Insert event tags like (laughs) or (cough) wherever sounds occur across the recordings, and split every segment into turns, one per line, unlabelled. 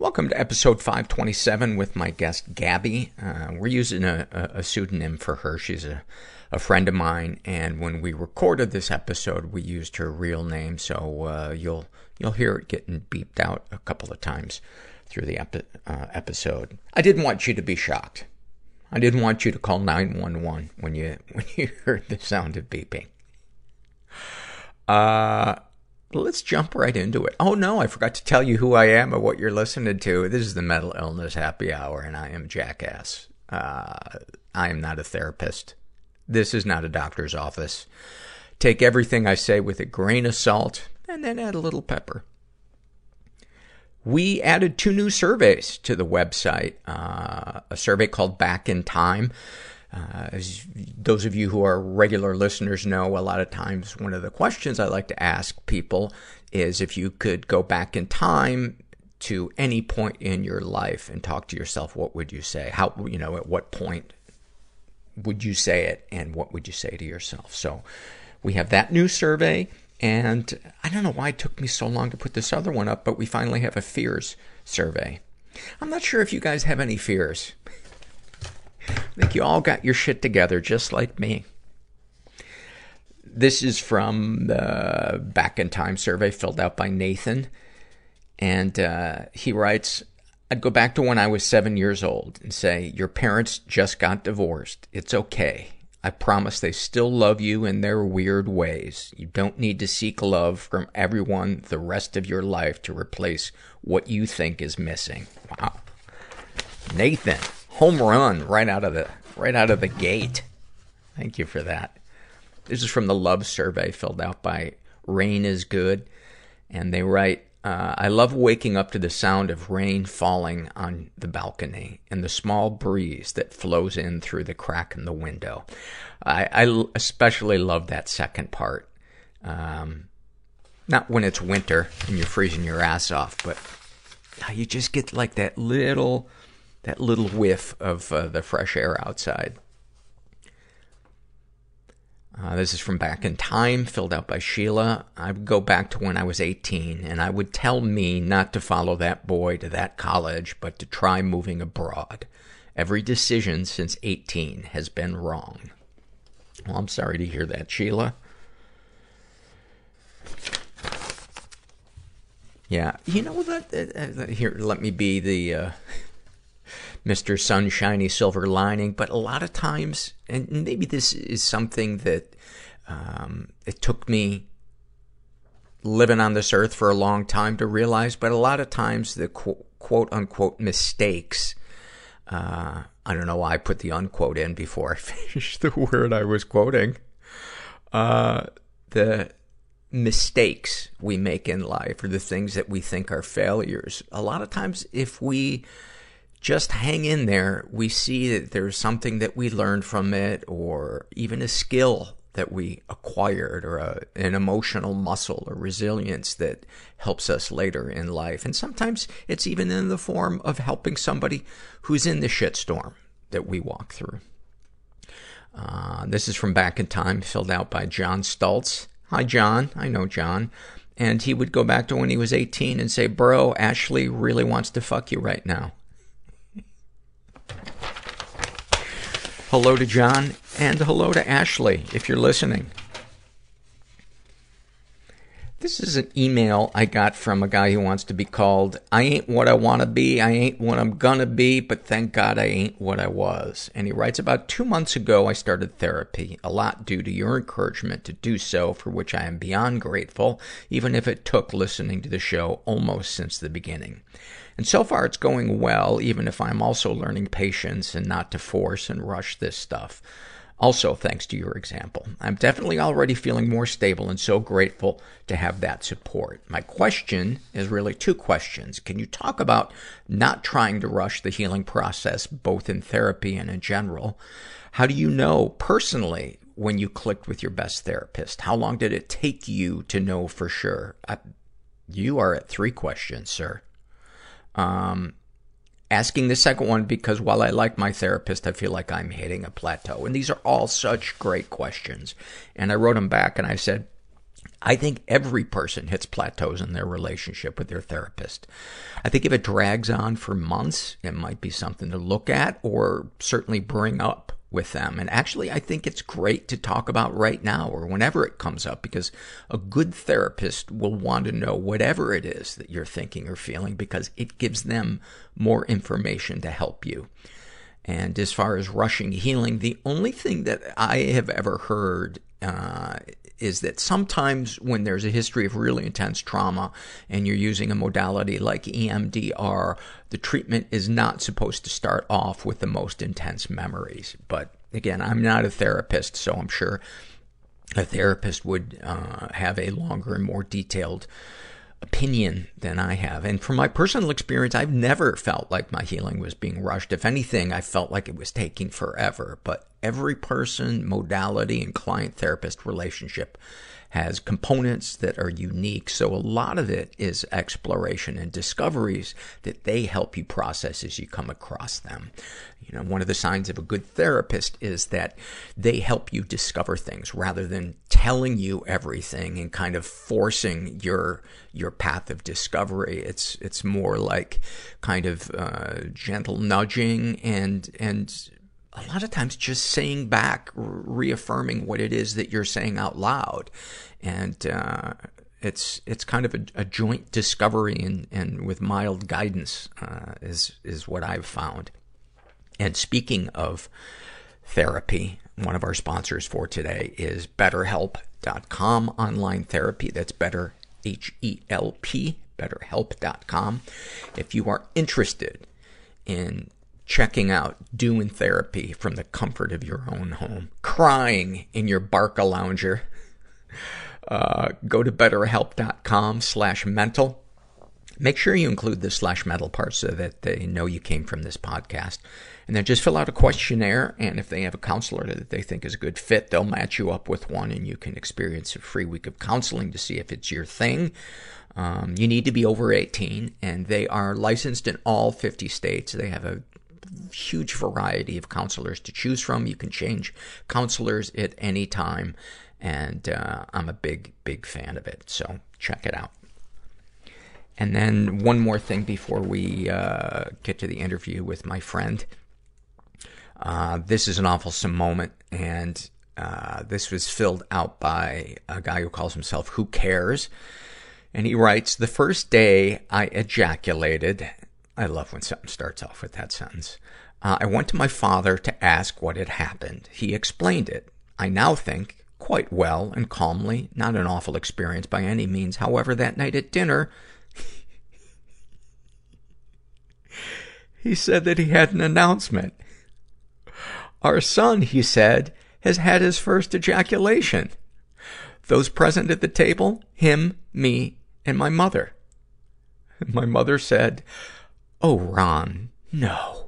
Welcome to episode 527 with my guest, Gabby. Uh, we're using a, a, pseudonym for her. She's a, a friend of mine, and when we recorded this episode, we used her real name, so uh, you'll you'll hear it getting beeped out a couple of times through the epi- uh, episode. I didn't want you to be shocked. I didn't want you to call 911 when you (laughs) when you heard the sound of beeping. Uh let's jump right into it. Oh no, I forgot to tell you who I am or what you're listening to. This is the Mental Illness Happy Hour, and I am Jackass. Uh, I am not a therapist. This is not a doctor's office. Take everything I say with a grain of salt, and then add a little pepper. We added two new surveys to the website. Uh, a survey called Back in Time uh, as those of you who are regular listeners know, a lot of times one of the questions I like to ask people is if you could go back in time to any point in your life and talk to yourself, what would you say? How, you know, at what point would you say it and what would you say to yourself? So we have that new survey and I don't know why it took me so long to put this other one up, but we finally have a fears survey. I'm not sure if you guys have any fears. Think you all got your shit together just like me. This is from the Back in Time survey filled out by Nathan. And uh, he writes, I'd go back to when I was seven years old and say, Your parents just got divorced. It's okay. I promise they still love you in their weird ways. You don't need to seek love from everyone the rest of your life to replace what you think is missing. Wow. Nathan home run right out of the right out of the gate. Thank you for that. This is from the love survey filled out by Rain is Good, and they write, uh, "I love waking up to the sound of rain falling on the balcony and the small breeze that flows in through the crack in the window." I, I especially love that second part. Um, not when it's winter and you're freezing your ass off, but you just get like that little that little whiff of uh, the fresh air outside. Uh, this is from back in time, filled out by Sheila. I would go back to when I was 18, and I would tell me not to follow that boy to that college, but to try moving abroad. Every decision since 18 has been wrong. Well, I'm sorry to hear that, Sheila. Yeah, you know that. Uh, uh, here, let me be the uh, Mr. Sunshiny Silver Lining, but a lot of times, and maybe this is something that um, it took me living on this earth for a long time to realize, but a lot of times the quote, quote unquote mistakes, uh, I don't know why I put the unquote in before I (laughs) finished the word I was quoting. Uh, the mistakes we make in life or the things that we think are failures. A lot of times, if we just hang in there. We see that there's something that we learned from it or even a skill that we acquired or a, an emotional muscle or resilience that helps us later in life. And sometimes it's even in the form of helping somebody who's in the shitstorm that we walk through. Uh, this is from back in time, filled out by John Stultz. Hi, John. I know John. And he would go back to when he was 18 and say, bro, Ashley really wants to fuck you right now. Hello to John and hello to Ashley if you're listening. This is an email I got from a guy who wants to be called, I ain't what I want to be, I ain't what I'm gonna be, but thank God I ain't what I was. And he writes, about two months ago I started therapy, a lot due to your encouragement to do so, for which I am beyond grateful, even if it took listening to the show almost since the beginning. And so far it's going well, even if I'm also learning patience and not to force and rush this stuff. Also, thanks to your example. I'm definitely already feeling more stable and so grateful to have that support. My question is really two questions. Can you talk about not trying to rush the healing process, both in therapy and in general? How do you know personally when you clicked with your best therapist? How long did it take you to know for sure? I, you are at three questions, sir. Um, asking the second one because while I like my therapist, I feel like I'm hitting a plateau. And these are all such great questions. And I wrote them back and I said, I think every person hits plateaus in their relationship with their therapist. I think if it drags on for months, it might be something to look at or certainly bring up with them. And actually, I think it's great to talk about right now or whenever it comes up because a good therapist will want to know whatever it is that you're thinking or feeling because it gives them more information to help you. And as far as rushing healing, the only thing that I have ever heard uh, is that sometimes when there's a history of really intense trauma and you're using a modality like EMDR, the treatment is not supposed to start off with the most intense memories. But again, I'm not a therapist, so I'm sure a therapist would uh, have a longer and more detailed opinion than I have. And from my personal experience, I've never felt like my healing was being rushed. If anything, I felt like it was taking forever. But every person, modality, and client therapist relationship has components that are unique. So a lot of it is exploration and discoveries that they help you process as you come across them. You know, one of the signs of a good therapist is that they help you discover things rather than telling you everything and kind of forcing your, your path of discovery. It's, it's more like kind of, uh, gentle nudging and, and, a lot of times just saying back, reaffirming what it is that you're saying out loud. And, uh, it's, it's kind of a, a joint discovery and, and with mild guidance, uh, is, is what I've found. And speaking of therapy, one of our sponsors for today is BetterHelp.com online therapy. That's better, H-E-L-P, BetterHelp.com. If you are interested in checking out doing therapy from the comfort of your own home, crying in your Barcalounger, (laughs) uh, go to betterhelp.com slash mental Make sure you include the slash metal part so that they know you came from this podcast. And then just fill out a questionnaire. And if they have a counselor that they think is a good fit, they'll match you up with one and you can experience a free week of counseling to see if it's your thing. Um, you need to be over 18 and they are licensed in all 50 states. They have a huge variety of counselors to choose from. You can change counselors at any time. And, uh, I'm a big, big fan of it. So check it out. And then one more thing before we uh, get to the interview with my friend. Uh, this is an awful moment, and uh, this was filled out by a guy who calls himself Who Cares. And he writes, The first day I ejaculated, I love when something starts off with that sentence. Uh, I went to my father to ask what had happened. He explained it. I now think quite well and calmly, not an awful experience by any means. However, that night at dinner, (laughs) he said that he had an announcement. Our son, he said, has had his first ejaculation. Those present at the table, him, me, and my mother. (laughs) My mother said, Oh, Ron, no.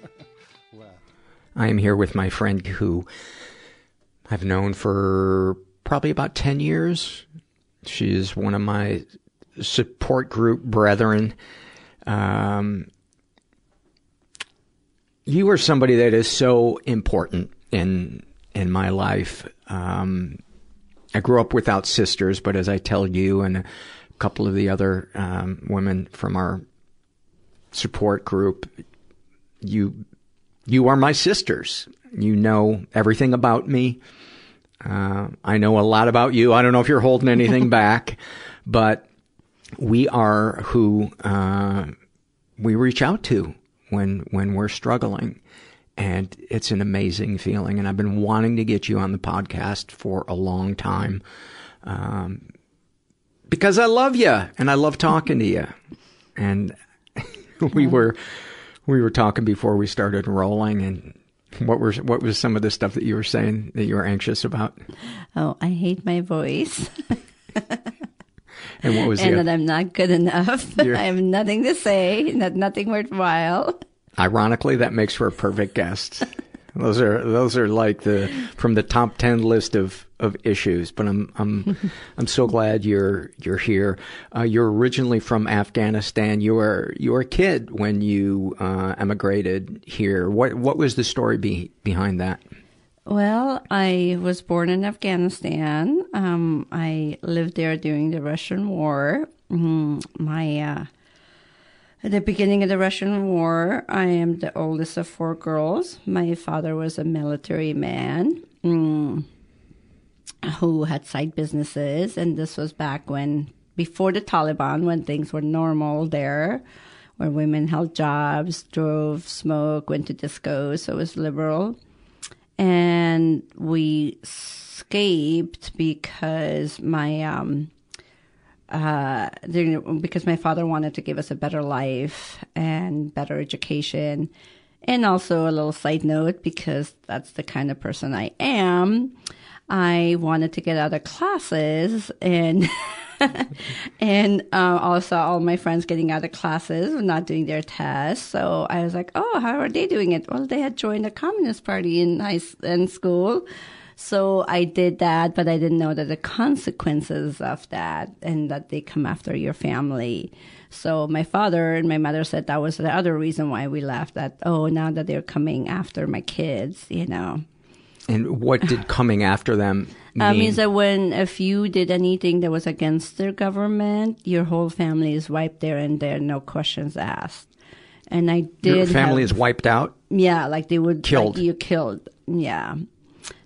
I am here with my friend who I've known for probably about 10 years. She is one of my support group brethren. Um, you are somebody that is so important in in my life. Um, I grew up without sisters, but as I tell you and a couple of the other um, women from our support group, you you are my sisters. You know everything about me. Uh, I know a lot about you. I don't know if you're holding anything (laughs) back, but we are who uh, we reach out to when when we're struggling, and it's an amazing feeling. And I've been wanting to get you on the podcast for a long time, um, because I love you and I love talking to you. And (laughs) we were we were talking before we started rolling, and what were what was some of the stuff that you were saying that you were anxious about?
Oh, I hate my voice.
And what was
and that I'm not good enough. (laughs)
You're-
I have nothing to say, not nothing worthwhile.
Ironically, that makes for a perfect guest. Those are those are like the from the top ten list of, of issues. But I'm I'm (laughs) I'm so glad you're you're here. Uh, you're originally from Afghanistan. You were you were a kid when you uh, emigrated here. What what was the story be, behind that?
Well, I was born in Afghanistan. Um, I lived there during the Russian War. Mm, my uh, at the beginning of the Russian War, I am the oldest of four girls. My father was a military man mm, who had side businesses, and this was back when, before the Taliban, when things were normal there, where women held jobs, drove, smoked, went to discos, so it was liberal. And we escaped because my um, uh, because my father wanted to give us a better life and better education. And also a little side note, because that's the kind of person I am, I wanted to get out of classes and (laughs) and uh, also all my friends getting out of classes, not doing their tests. So I was like, oh, how are they doing it? Well, they had joined the Communist Party in high in school. So I did that, but I didn't know that the consequences of that and that they come after your family. So my father and my mother said that was the other reason why we left that, oh, now that they're coming after my kids, you know.
And what did (laughs) coming after them mean?
Uh, means that when if you did anything that was against their government, your whole family is wiped there and there, no questions asked. And I did.
Your family
have-
is wiped out.
Yeah, like they would
Killed.
Like you killed. Yeah,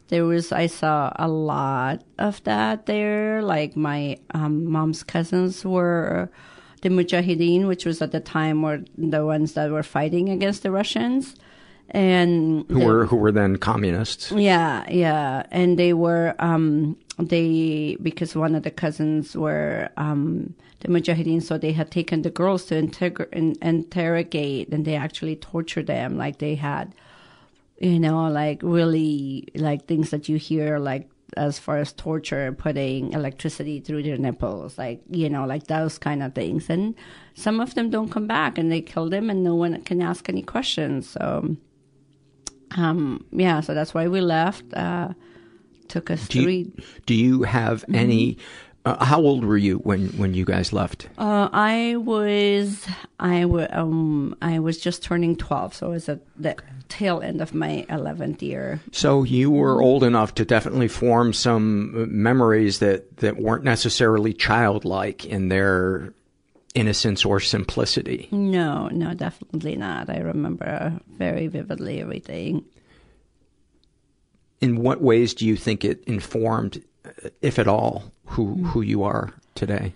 there was. I saw a lot of that there. Like my um, mom's cousins were the Mujahideen, which was at the time were the ones that were fighting against the Russians, and
Who
the-
were who were then communists?
yeah, yeah, and they were um they because one of the cousins were um the Mujahideen, so they had taken the girls to in, interrogate, and they actually tortured them. Like they had, you know, like really like things that you hear like as far as torture, putting electricity through their nipples, like you know, like those kind of things. And some of them don't come back, and they kill them, and no one can ask any questions. So um, yeah, so that's why we left. Uh, took us
Do
three.
you, do you have any Uh, how old were you when, when you guys left?
Uh, I was I wa- um I was just turning twelve, so it was at the tail end of my eleventh year.
So you were old enough to definitely form some memories that, that weren't necessarily childlike in their innocence or simplicity.
No, no, definitely not. I remember very vividly everything.
In what ways do you think it informed, uh, if at all, who who you are today?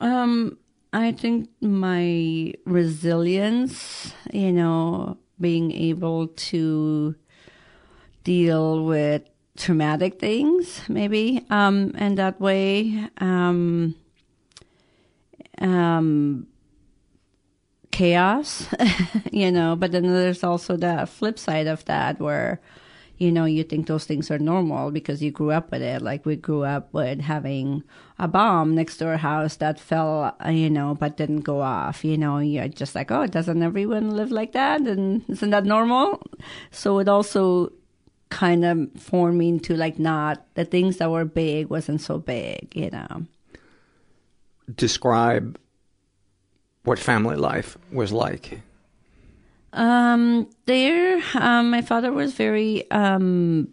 Um, I think my resilience, you know, being able to deal with traumatic things, maybe, um, and that way, um, um, chaos, (laughs) you know, but then there's also the flip side of that where, you know, you think those things are normal because you grew up with it. Like we grew up with having a bomb next to our house that fell, uh, you know, but didn't go off. You know, you're just like, oh, doesn't everyone live like that? And isn't that normal? So it also kind of formed me into like not the things that were big wasn't so big, you know.
Describe what family life was like.
Um, there, um, my father was very um,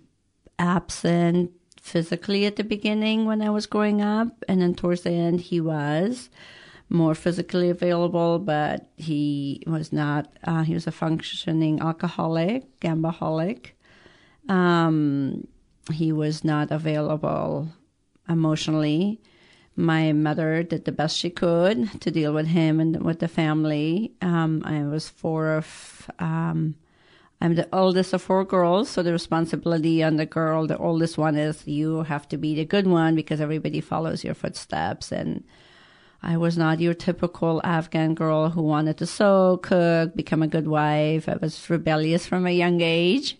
absent physically at the beginning when I was growing up, and then towards the end, he was more physically available, but he was not. Uh, he was a functioning alcoholic, gambaholic. Um, he was not available emotionally my mother did the best she could to deal with him and with the family. Um, I was four of, um, I'm the oldest of four girls, so the responsibility on the girl, the oldest one, is you have to be the good one because everybody follows your footsteps. And I was not your typical Afghan girl who wanted to sew, cook, become a good wife. I was rebellious from a young age.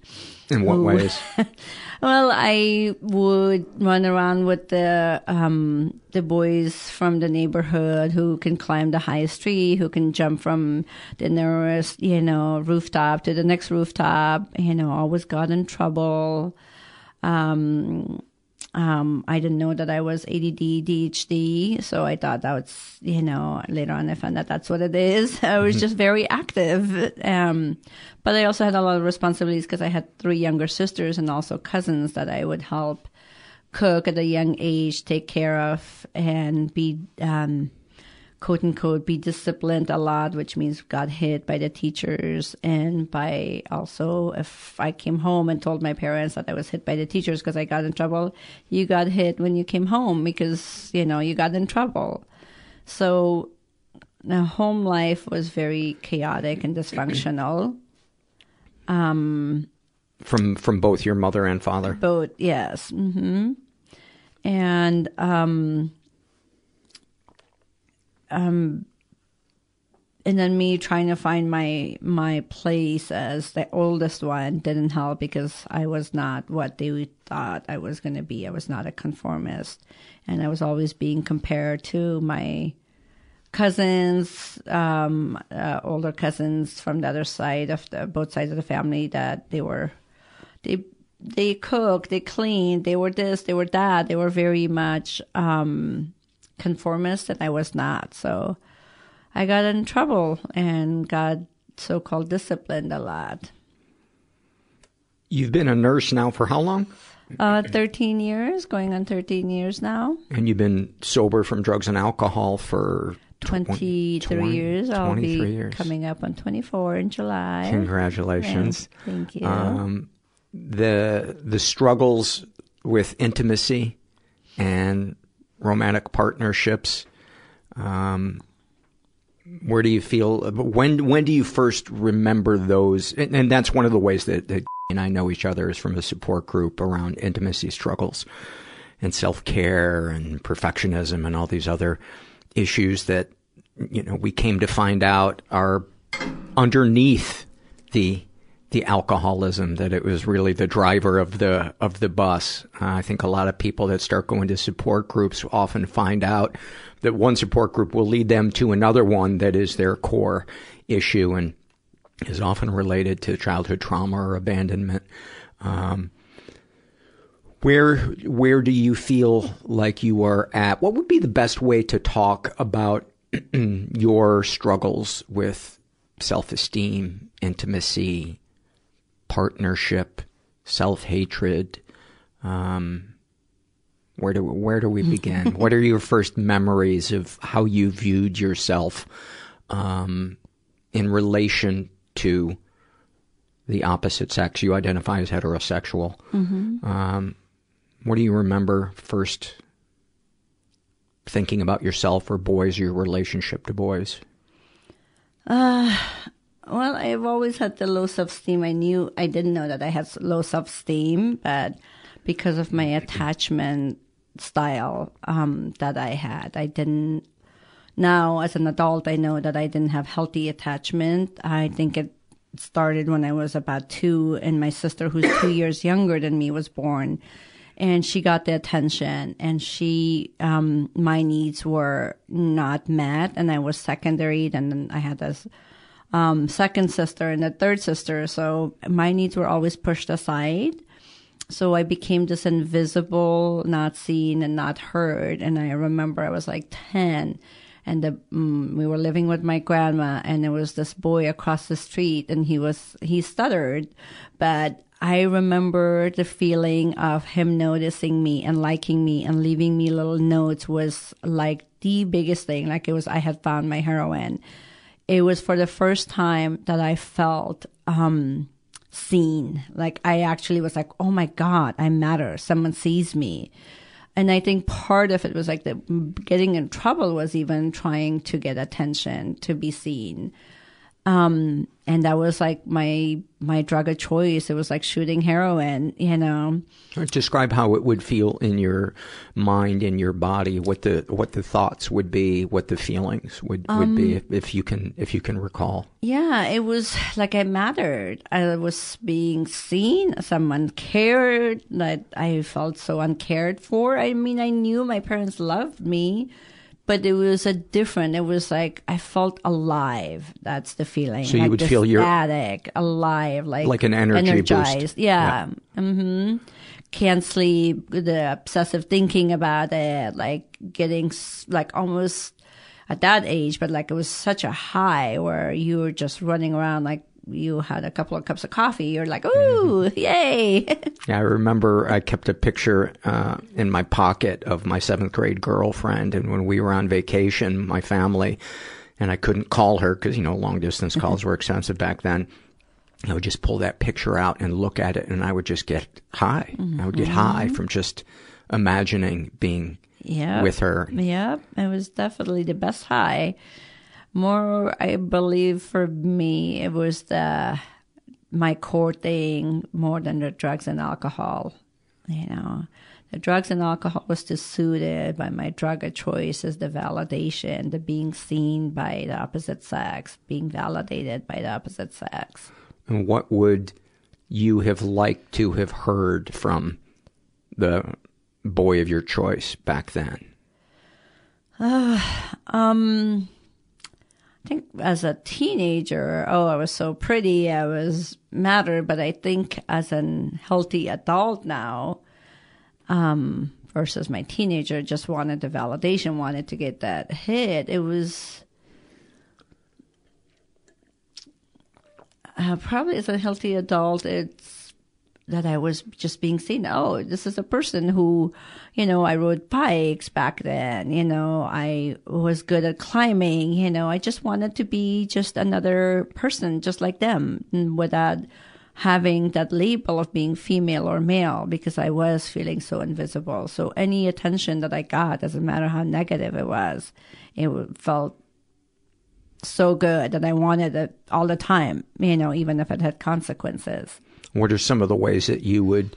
In what ways? (laughs)
well, I would run around with the um, the boys from the neighborhood who can climb the highest tree, who can jump from the nearest, you know, rooftop to the next rooftop. You know, always got in trouble. Um, um, I didn't know that I was ADD, DHD, so I thought that was, you know, later on I found out that's what it is. (laughs) I was just very active. Um, but I also had a lot of responsibilities because I had three younger sisters and also cousins that I would help cook at a young age, take care of, and be, um, quote unquote, be disciplined a lot, which means got hit by the teachers and by also if I came home and told my parents that I was hit by the teachers because I got in trouble, you got hit when you came home because, you know, you got in trouble. So the home life was very chaotic and dysfunctional. Um,
From from both your mother and father.
both, yes. Mm-hmm. And um, um, and then me trying to find my my place as the oldest one didn't help because I was not what they thought I was going to be. I was not a conformist, and I was always being compared to my cousins, um, uh, older cousins from the other side of the both sides of the family that they were they they cooked, they cleaned, they were this, they were that. They were very much um, conformist, and I was not. So I got in trouble and got so-called disciplined a lot.
You've been a nurse now for how long?
Uh, 13 years, going on 13 years now.
And you've been sober from drugs and alcohol for
23
20
years. I'll be
years.
coming up on 24 in July.
Congratulations.
Thank you.
Um, the the struggles with intimacy and romantic partnerships. Um, where do you feel? When when do you first remember those? And, and that's one of the ways that, that (laughs) and I know each other is from a support group around intimacy struggles and self care and perfectionism and all these other issues that you know we came to find out are underneath the the alcoholism that it was really the driver of the of the bus. Uh, I think a lot of people that start going to support groups often find out that one support group will lead them to another one that is their core issue and is often related to childhood trauma or abandonment. Um, Where where do you feel like you are at? What would be the best way to talk about (clears throat) your struggles with self-esteem, intimacy, partnership, self-hatred? Um, where do where do we begin? (laughs) what are your first memories of how you viewed yourself um, in relation to the opposite sex? You identify as heterosexual.
Mhm.
Um, what do you remember first thinking about yourself or boys, or your relationship to boys?
Uh, well, I've always had the low self esteem. I knew I didn't know that I had low self esteem, but because of my attachment style um, that I had, I didn't. Now, as an adult, I know that I didn't have healthy attachment. I think it started when I was about two, and my sister, who's two (coughs) years younger than me, was born. And she got the attention, and she, um, my needs were not met, and I was secondary. And I had this um, second sister and a third sister, so my needs were always pushed aside. So I became this invisible, not seen and not heard. And I remember I was like 10 and the, mm, we were living with my grandma and there was this boy across the street and he was, he stuttered, but I remember the feeling of him noticing me and liking me and leaving me little notes was like the biggest thing. Like it was, I had found my heroin. It was for the first time that I felt, um, seen. Like I actually was like, oh my God, I matter. Someone sees me. And I think part of it was like the getting in trouble was even trying to get attention, to be seen. Um, and that was like my, my drug of choice. It was like shooting heroin, you know.
Describe how it would feel in your mind, in your body, what the, what the thoughts would be, what the feelings would, would be,
Um,
if, if you can, if you can recall.
Yeah, it was like I mattered. I was being seen. Someone cared. That I felt so uncared for. I mean, I knew my parents loved me, but it was a different. It was like I felt alive. That's the feeling.
So you
like
would feel you're-
ecstatic, alive, like
Like an energy boost.
energized. Yeah. Mm-hmm. Can't sleep. The obsessive thinking about it, like getting like almost at that age, but like it was such a high where you were just running around like you had a couple of cups of coffee. You're like, ooh, yay. (laughs)
Yeah, I remember I kept a picture uh, in my pocket of my seventh grade girlfriend, and when we were on vacation, my family, and I couldn't call her because you know long distance calls were expensive back then. I would just pull that picture out and look at it, and I would just get high. I would get high
Mhm.
from just imagining being
yeah.
with her.
Yep. It was definitely the best high. More, I believe for me, it was the, my core thing more than the drugs and alcohol. You know, the drugs and alcohol was just suited by my drug of choice as the validation, the being seen by the opposite sex, being validated by the opposite sex.
And what would you have liked to have heard from the boy of your choice back then?
Uh, (sighs) um, think as a teenager, oh, I was so pretty, I was mattered. But I think as an healthy adult now, um, versus my teenager, just wanted the validation, wanted to get that hit. It was uh, probably as a healthy adult, it's that I was just being seen. Oh, this is a person who, you know, I rode bikes back then. You know, I was good at climbing. You know, I just wanted to be just another person, just like them, without having that label of being female or male because I was feeling so invisible. So any attention that I got, doesn't matter how negative it was, it felt so good that I wanted it all the time, you know, even if it had consequences.
What are some of the ways that you would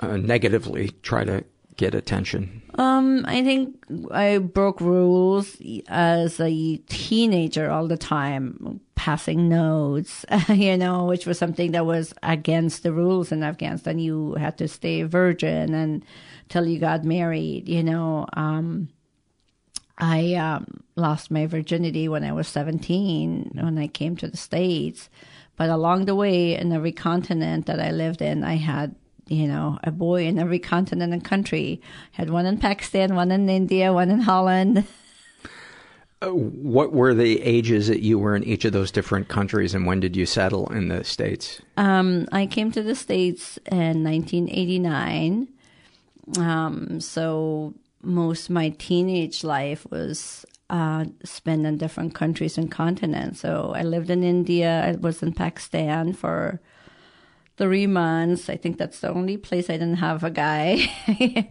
uh, negatively try to get attention?
Um, I think I broke rules as a teenager all the time, passing notes, (laughs) you know, which was something that was against the rules in Afghanistan. You had to stay virgin until you got married, you know. Um, I um, lost my virginity when I was 17 when I came to the States. But along the way, in every continent that I lived in, I had you know, a boy in every continent and country. Had one in Pakistan, one in India, one in Holland. (laughs)
Uh, what were the ages that you were in each of those different countries, and when did you settle in the states?
Um, I came to the states in 1989. Um, so most my teenage life was uh, spent in different countries and continents. So I lived in India. I was in Pakistan for three months. I think that's the only place I didn't have a guy. (laughs)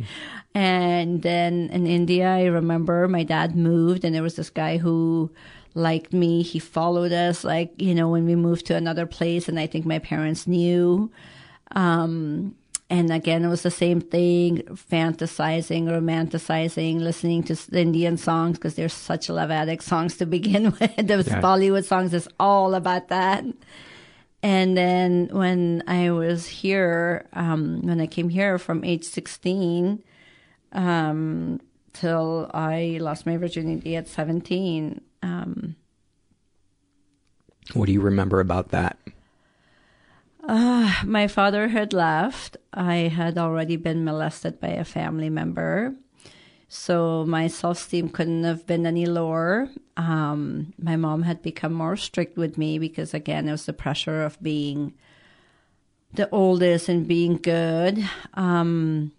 and then in India, I remember my dad moved, and there was this guy who liked me. He followed us, like, you know, when we moved to another place, and I think my parents knew. Um, and again, it was the same thing fantasizing, romanticizing, listening to Indian songs because they're such love addict songs to begin (laughs) with. Those yeah. Bollywood songs is all about that. And then when I was here, um, when I came here from age 16 um, till I lost my virginity at 17. Um,
what do you remember about that?
Uh, my father had left. I had already been molested by a family member. So my self esteem couldn't have been any lower. Um, my mom had become more strict with me because, again, it was the pressure of being the oldest and being good. Um,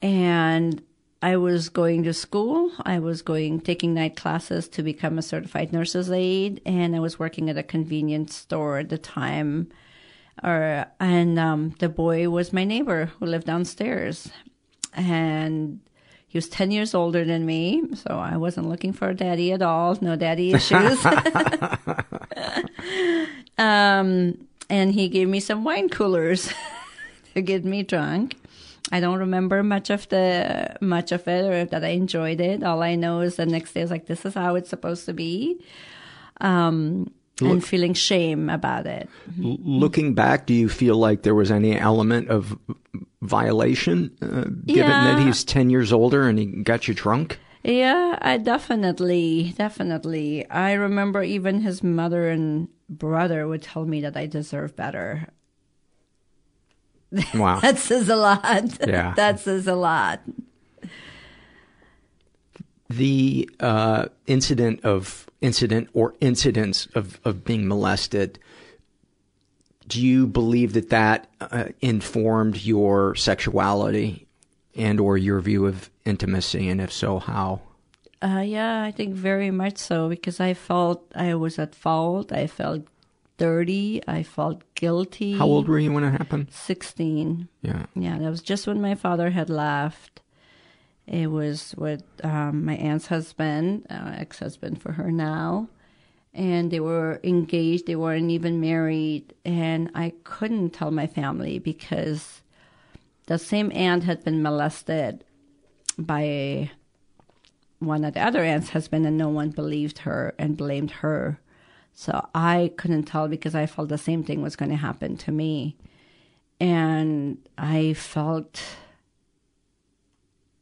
and I was going to school. I was going taking night classes to become a certified nurse's aide, and I was working at a convenience store at the time. Or and um, the boy was my neighbor who lived downstairs, and he was ten years older than me, so I wasn't looking for a daddy at all. No daddy (laughs) issues. (laughs) um, and he gave me some wine coolers (laughs) to get me drunk I don't remember much of the much of it or that I enjoyed it. All I know is the next day I was like, this is how it's supposed to be. Um, Look, and feeling shame about it.
Looking back, do you feel like there was any element of violation, uh, given yeah. that he's 10 years older and he got you drunk?
Yeah, I definitely, definitely. I remember even his mother and brother would tell me that I deserve better. (laughs)
Wow.
that says a lot. (laughs)
Yeah.
that says a lot.
The uh, incident of incident or incidents of, of being molested, do you believe that that uh, informed your sexuality and or your view of intimacy? And if so, how?
Uh, yeah, I think very much so because I felt I was at fault. I felt 30. I felt guilty.
How old were you when it happened?
16.
Yeah.
Yeah, that was just when my father had left. It was with um, my aunt's husband, uh, ex husband for her now. And they were engaged, they weren't even married. And I couldn't tell my family because the same aunt had been molested by one of the other aunt's husband, and no one believed her and blamed her so I couldn't tell because I felt the same thing was going to happen to me. And I felt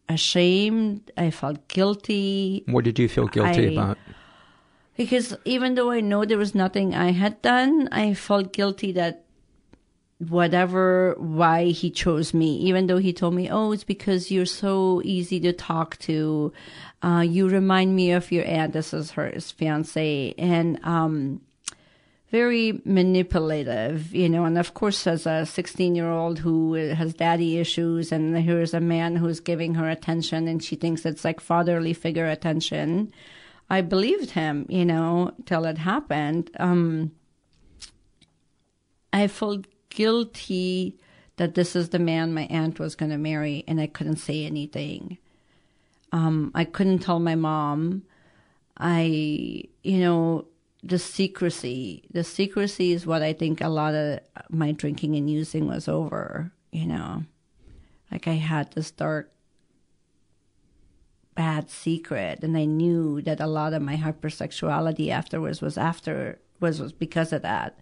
ashamed. I felt guilty.
What did you feel guilty I, about?
Because even though I know there was nothing I had done, I felt guilty that whatever why he chose me. Even though he told me oh it's because you're so easy to talk to. Uh, you remind me of your aunt this is her fiance. And um, very manipulative you know and of course as a 16 year old who has daddy issues and here's a man who's giving her attention and she thinks it's like fatherly figure attention. I believed him you know till it happened. Um, i felt guilty that this is the man my aunt was going to marry, and I couldn't say anything. Um, I couldn't tell my mom. I, you know, the secrecy. The secrecy is what I think a lot of my drinking and using was over, you know. Like I had this dark, bad secret, and I knew that a lot of my hypersexuality afterwards was after was was because of that.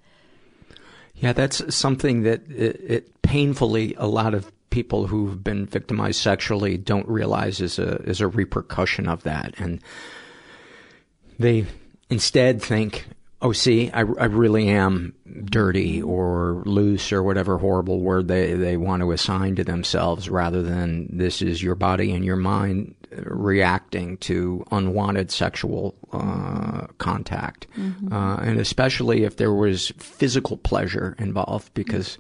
Yeah, that's something that it, it, painfully a lot of people who've been victimized sexually don't realize is a is a repercussion of that, and they instead think, oh, see, I, I really am dirty or loose or whatever horrible word they, they want to assign to themselves rather than this is your body and your mind reacting to unwanted sexual uh, contact.
Mhm.
Uh, and especially if there was physical pleasure involved because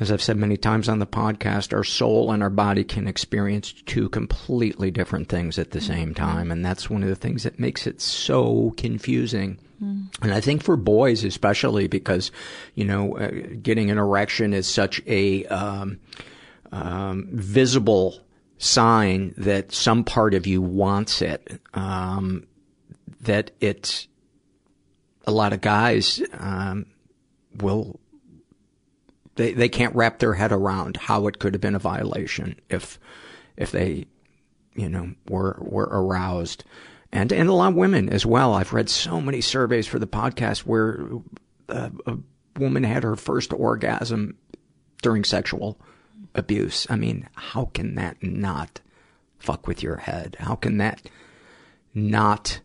as I've said many times on the podcast, our soul and our body can experience two completely different things at the same time. And that's one of the things that makes it so confusing.
Mm.
And I think for boys, especially because, you know, uh, getting an erection is such a, um, um, visible sign that some part of you wants it, um, that it's, a lot of guys, um, will they they can't wrap their head around how it could have been a violation if if they you know were were aroused. And and a lot of women as well. I've read so many surveys for the podcast where a, a woman had her first orgasm during sexual abuse i mean how can that not fuck with your head how can that not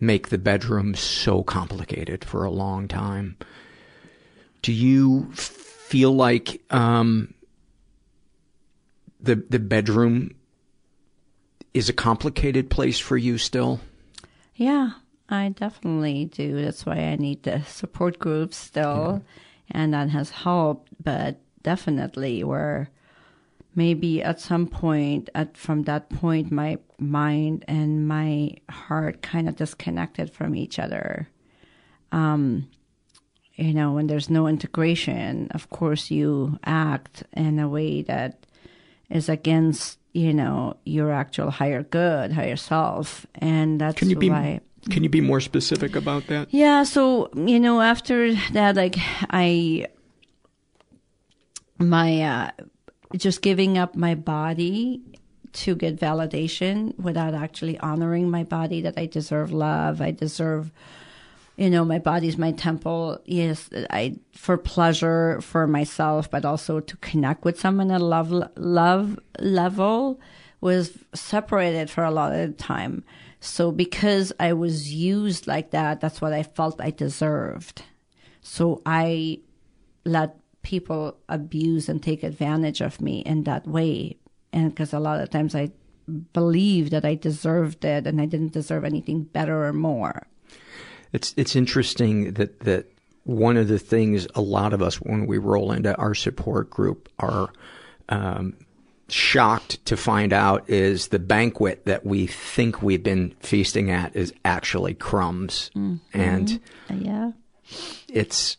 make the bedroom so complicated for a long time do you feel like um, the the bedroom is a complicated place for you still?
Yeah, I definitely do. That's why I need the support groups still, and that has helped. But definitely, where maybe at some point, at from that point, my mind and my heart kind of disconnected from each other. Um, you know, when there's no integration, of course, you act in a way that is against, you know, your actual higher good, higher self, and that's
Can you be
why.
Can you be more specific about that?
Yeah, so you know, after that, like I, my uh, just giving up my body to get validation without actually honoring my body that I deserve love, I deserve you know my body's my temple. Yes i for pleasure for myself but also to connect with someone at a love love level was separated for a lot of the time. So because i was used like that that's what i felt i deserved. So i let people abuse and take advantage of me in that way. And because a lot of times i believe that i deserved it and i didn't deserve anything better or more.
It's it's interesting that that one of the things a lot of us when we roll into our support group are um, shocked to find out is the banquet that we think we've been feasting at is actually crumbs,
Mhm.
and
yeah.
it's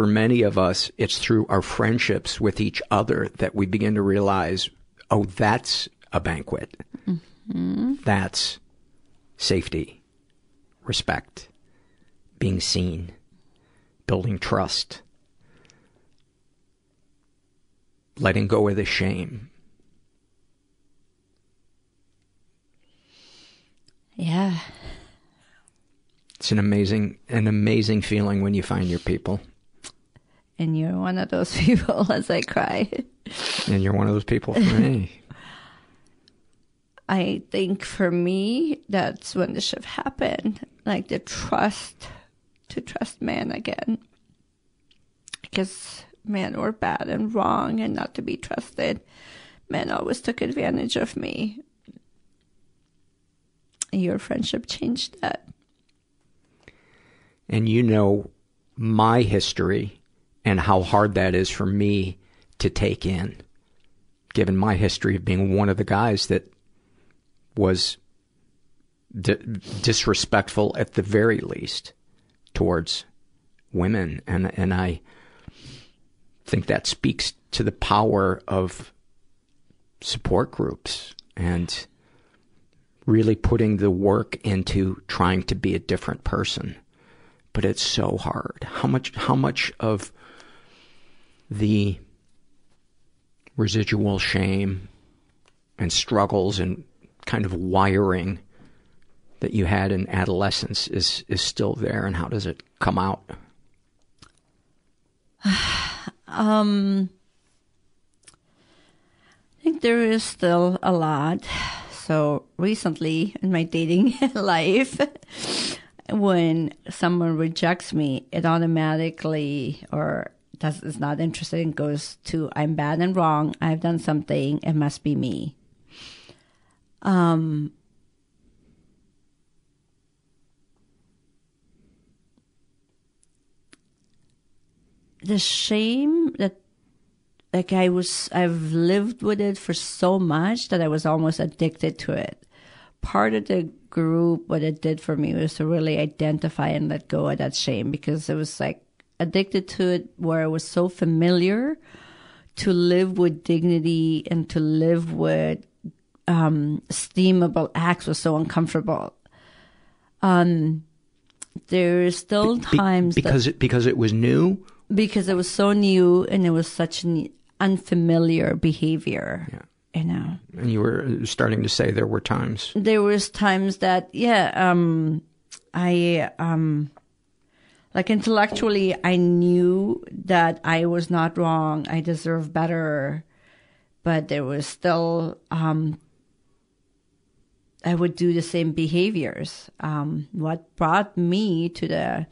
for many of us it's through our friendships with each other that we begin to realize, oh, that's a banquet.
Mhm.
That's safety, respect, being seen, building trust, letting go of the shame.
yeah
It's an amazing, an amazing feeling when you find your people.
And you're one of those (laughs) people as I cry.
And you're one of those people for me. (laughs)
I think for me, that's when the shift happened. Like the trust, to trust man again. Because men were bad and wrong and not to be trusted. Men always took advantage of me. Your friendship changed that.
and you know my history and how hard that is for me to take in, given my history of being one of the guys that was di- disrespectful at the very least towards women. And, and I think that speaks to the power of support groups and really putting the work into trying to be a different person but it's so hard. How much, how much of the residual shame and struggles and kind of wiring that you had in adolescence is, is still there and how does it come out? (sighs)
Um, I think there is still a lot. So recently in my dating (laughs) life, when someone rejects me, it automatically or does is not interested and goes to I'm bad and wrong. I've done something. It must be me. Um. The shame that like I was I've lived with it for so much that I was almost addicted to it. Part of the group what it did for me was to really identify and let go of that shame because it was like addicted to it where it was so familiar to live with dignity and to live with um esteemable acts was so uncomfortable. Um there's still
Be-
times
because
that,
it because it was new.
because it was so new and it was such an unfamiliar behavior.
Yeah.
You know.
And you were starting to say there were times.
There was times that yeah, um I um like intellectually I knew that I was not wrong. I deserved better. But there was still um I would do the same behaviors. Um what brought me to the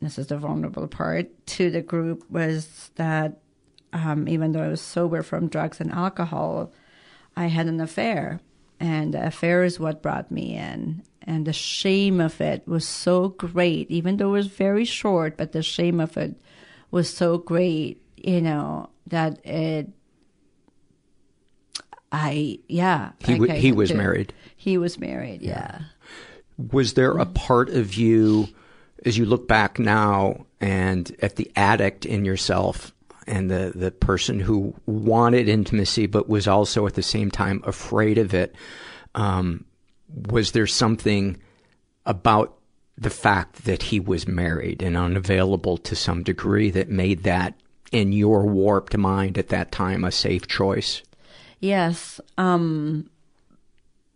this is the vulnerable part to the group was that um, even though I was sober from drugs and alcohol, I had an affair, and the affair is what brought me in. And the shame of it was so great, even though it was very short, but the shame of it was so great, you know, that it. I yeah.
He
like I
he was married.
He was married. yeah.
Was there a part of you, as you look back now, and at the addict in yourself, and the the person who wanted intimacy but was also at the same time afraid of it? Um, was there something about the fact that he was married and unavailable to some degree that made that, in your warped mind at that time, a safe choice?
Yes, um,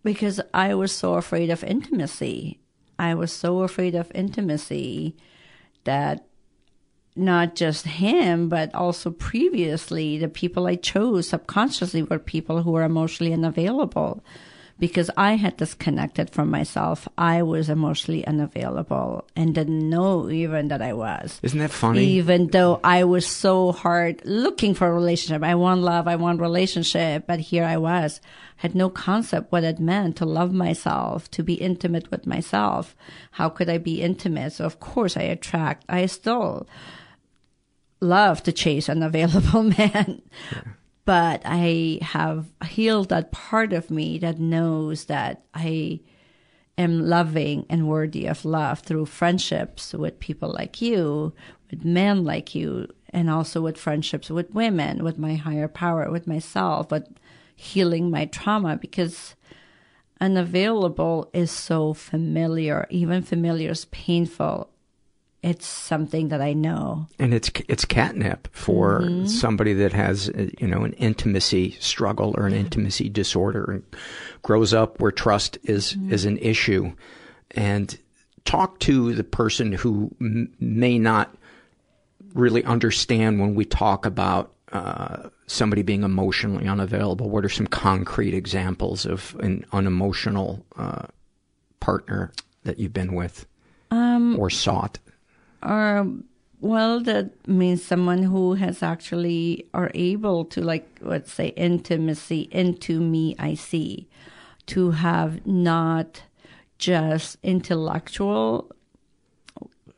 because I was so afraid of intimacy. I was so afraid of intimacy that not just him, but also previously, the people I chose subconsciously were people who were emotionally unavailable. Because I had disconnected from myself, I was emotionally unavailable and didn't know even that I was.
Isn't that funny?
Even though I was so hard looking for a relationship. I want love, I want relationship, but here I was. Had no concept what it meant to love myself, to be intimate with myself. How could I be intimate? So of course I attract, I still love to chase an available (laughs) man. But I have healed that part of me that knows that I am loving and worthy of love through friendships with people like you, with men like you, and also with friendships with women, with my higher power, with myself, with healing my trauma because unavailable is so familiar. Even familiar is painful. It's something that I know.
and it's it's catnip for
Mhm.
somebody that has uh, you know an intimacy struggle or an intimacy disorder and grows up where trust is is an issue. And talk to the person who m- may not really understand when we talk about uh, somebody being emotionally unavailable. What are some concrete examples of an unemotional uh, partner that you've been with
Um,
or sought
or well that means someone who has actually are able to like let's say intimacy into me i see to have not just intellectual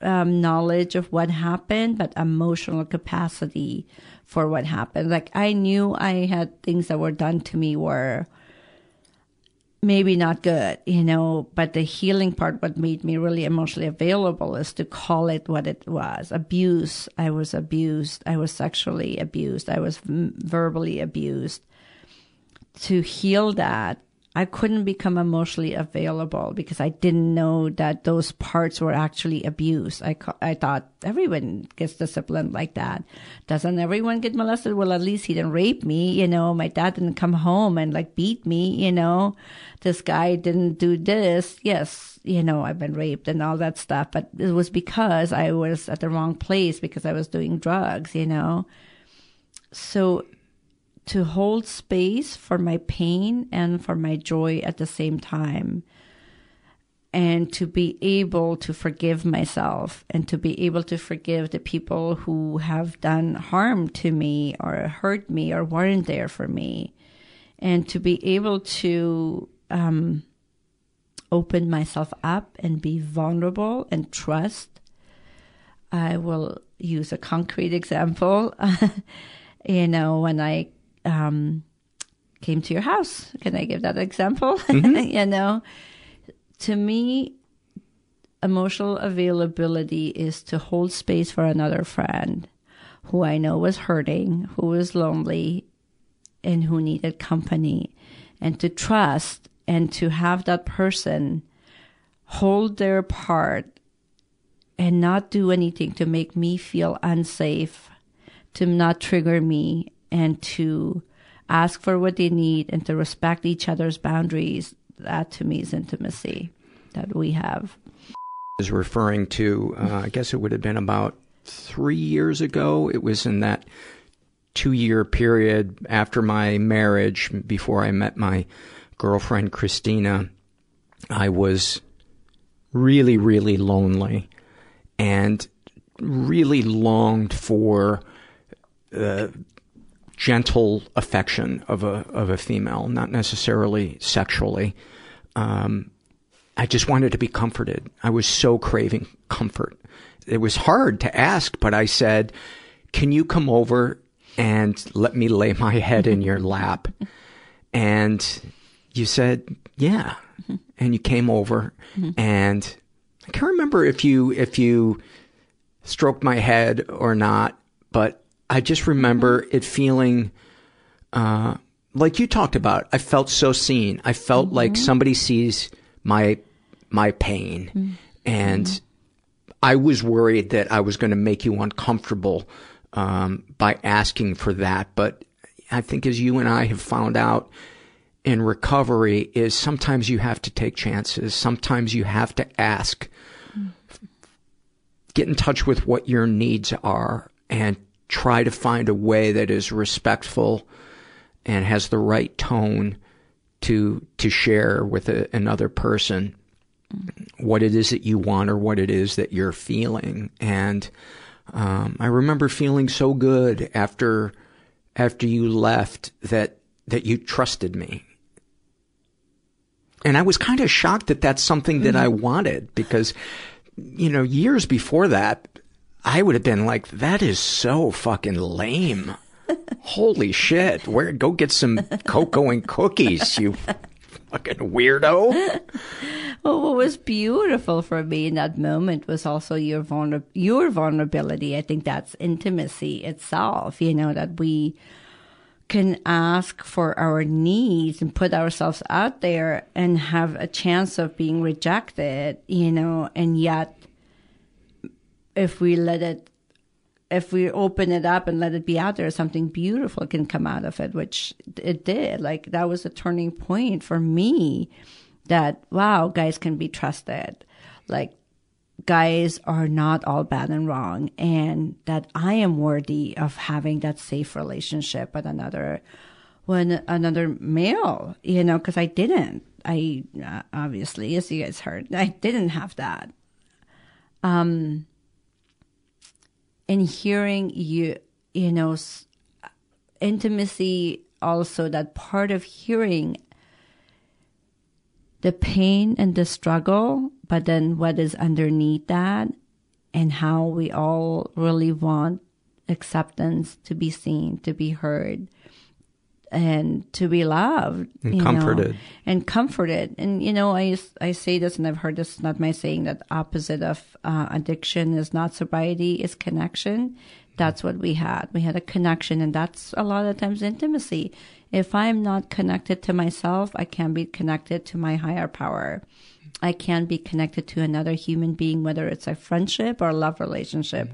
um, knowledge of what happened but emotional capacity for what happened. Like i knew i had things that were done to me were maybe not good, you know, but the healing part, what made me really emotionally available is to call it what it was abuse. I was abused. I was sexually abused. I was verbally abused. To heal that, I couldn't become emotionally available because I didn't know that those parts were actually abuse. I, I thought everyone gets disciplined like that. Doesn't everyone get molested? Well, at least he didn't rape me. You know, my dad didn't come home and like beat me. You know, this guy didn't do this. Yes, you know, I've been raped and all that stuff, but it was because I was at the wrong place because I was doing drugs, you know. So to hold space for my pain and for my joy at the same time and to be able to forgive myself and to be able to forgive the people who have done harm to me or hurt me or weren't there for me and to be able to um, open myself up and be vulnerable and trust. I will use a concrete (laughs) example. You know when i um, came to your house can i give that example (laughs)
Mhm.
you know to me, emotional availability is to hold space for another friend who I know was hurting, who was lonely, and who needed company, and to trust and to have that person hold their part and not do anything to make me feel unsafe, to not trigger me, and to ask for what they need and to respect each other's boundaries that to me is intimacy that we have.
is referring to, uh, I guess it would have been about three years ago. It was in that two year period after my marriage, before I met my girlfriend, Christina. I was really, really lonely and really longed for the gentle affection of a, of a female, not necessarily sexually. Um, I just wanted to be comforted. I was so craving comfort. It was hard to ask, but I said, can you come over and let me lay my head in your lap? And you said, yeah. And you came over and I can't remember if you, if you stroked my head or not, but I just remember mm-hmm. it feeling, uh, like you talked about. I felt so seen. I felt mm-hmm. like somebody sees my my pain, mm-hmm. and I was worried that I was going to make you uncomfortable um, by asking for that. But I think, as you and I have found out in recovery, is sometimes you have to take chances. Sometimes you have to ask. Mm. Get in touch with what your needs are and try to find a way that is respectful and has the right tone to to share with a, another person what it is that you want or what it is that you're feeling. And um, I remember feeling so good after after you left that that you trusted me. And I was kind of shocked that that's something that I wanted because, you know, years before that, I would have been like, that is so fucking lame. Holy shit. Where, go get some cocoa and cookies, you fucking weirdo.
Well, what was beautiful for me in that moment was also your vulner- your vulnerability. I think that's intimacy itself. You know that we can ask for our needs and put ourselves out there and have a chance of being rejected. You know, and yet if we let it if we open it up and let it be out there, something beautiful can come out of it, which it did. Like that was a turning point for me that, wow, guys can be trusted. Like guys are not all bad and wrong and that I am worthy of having that safe relationship with another, when another male, you know, cause I didn't. I, uh, obviously, as you guys heard, I didn't have that. Um, and hearing you, you know, intimacy also that part of hearing the pain and the struggle, but then what is underneath that and how we all really want acceptance to be seen, to be heard, and to be loved
And
you know,
comforted.
and comforted. And you know, I I say this, and I've heard this. Not my saying that opposite of uh, addiction is not sobriety is connection. That's what we had. We had a connection, and that's a lot of times intimacy. If I'm not connected to myself, I can't be connected to my higher power. I can't be connected to another human being, whether it's a friendship or a love relationship.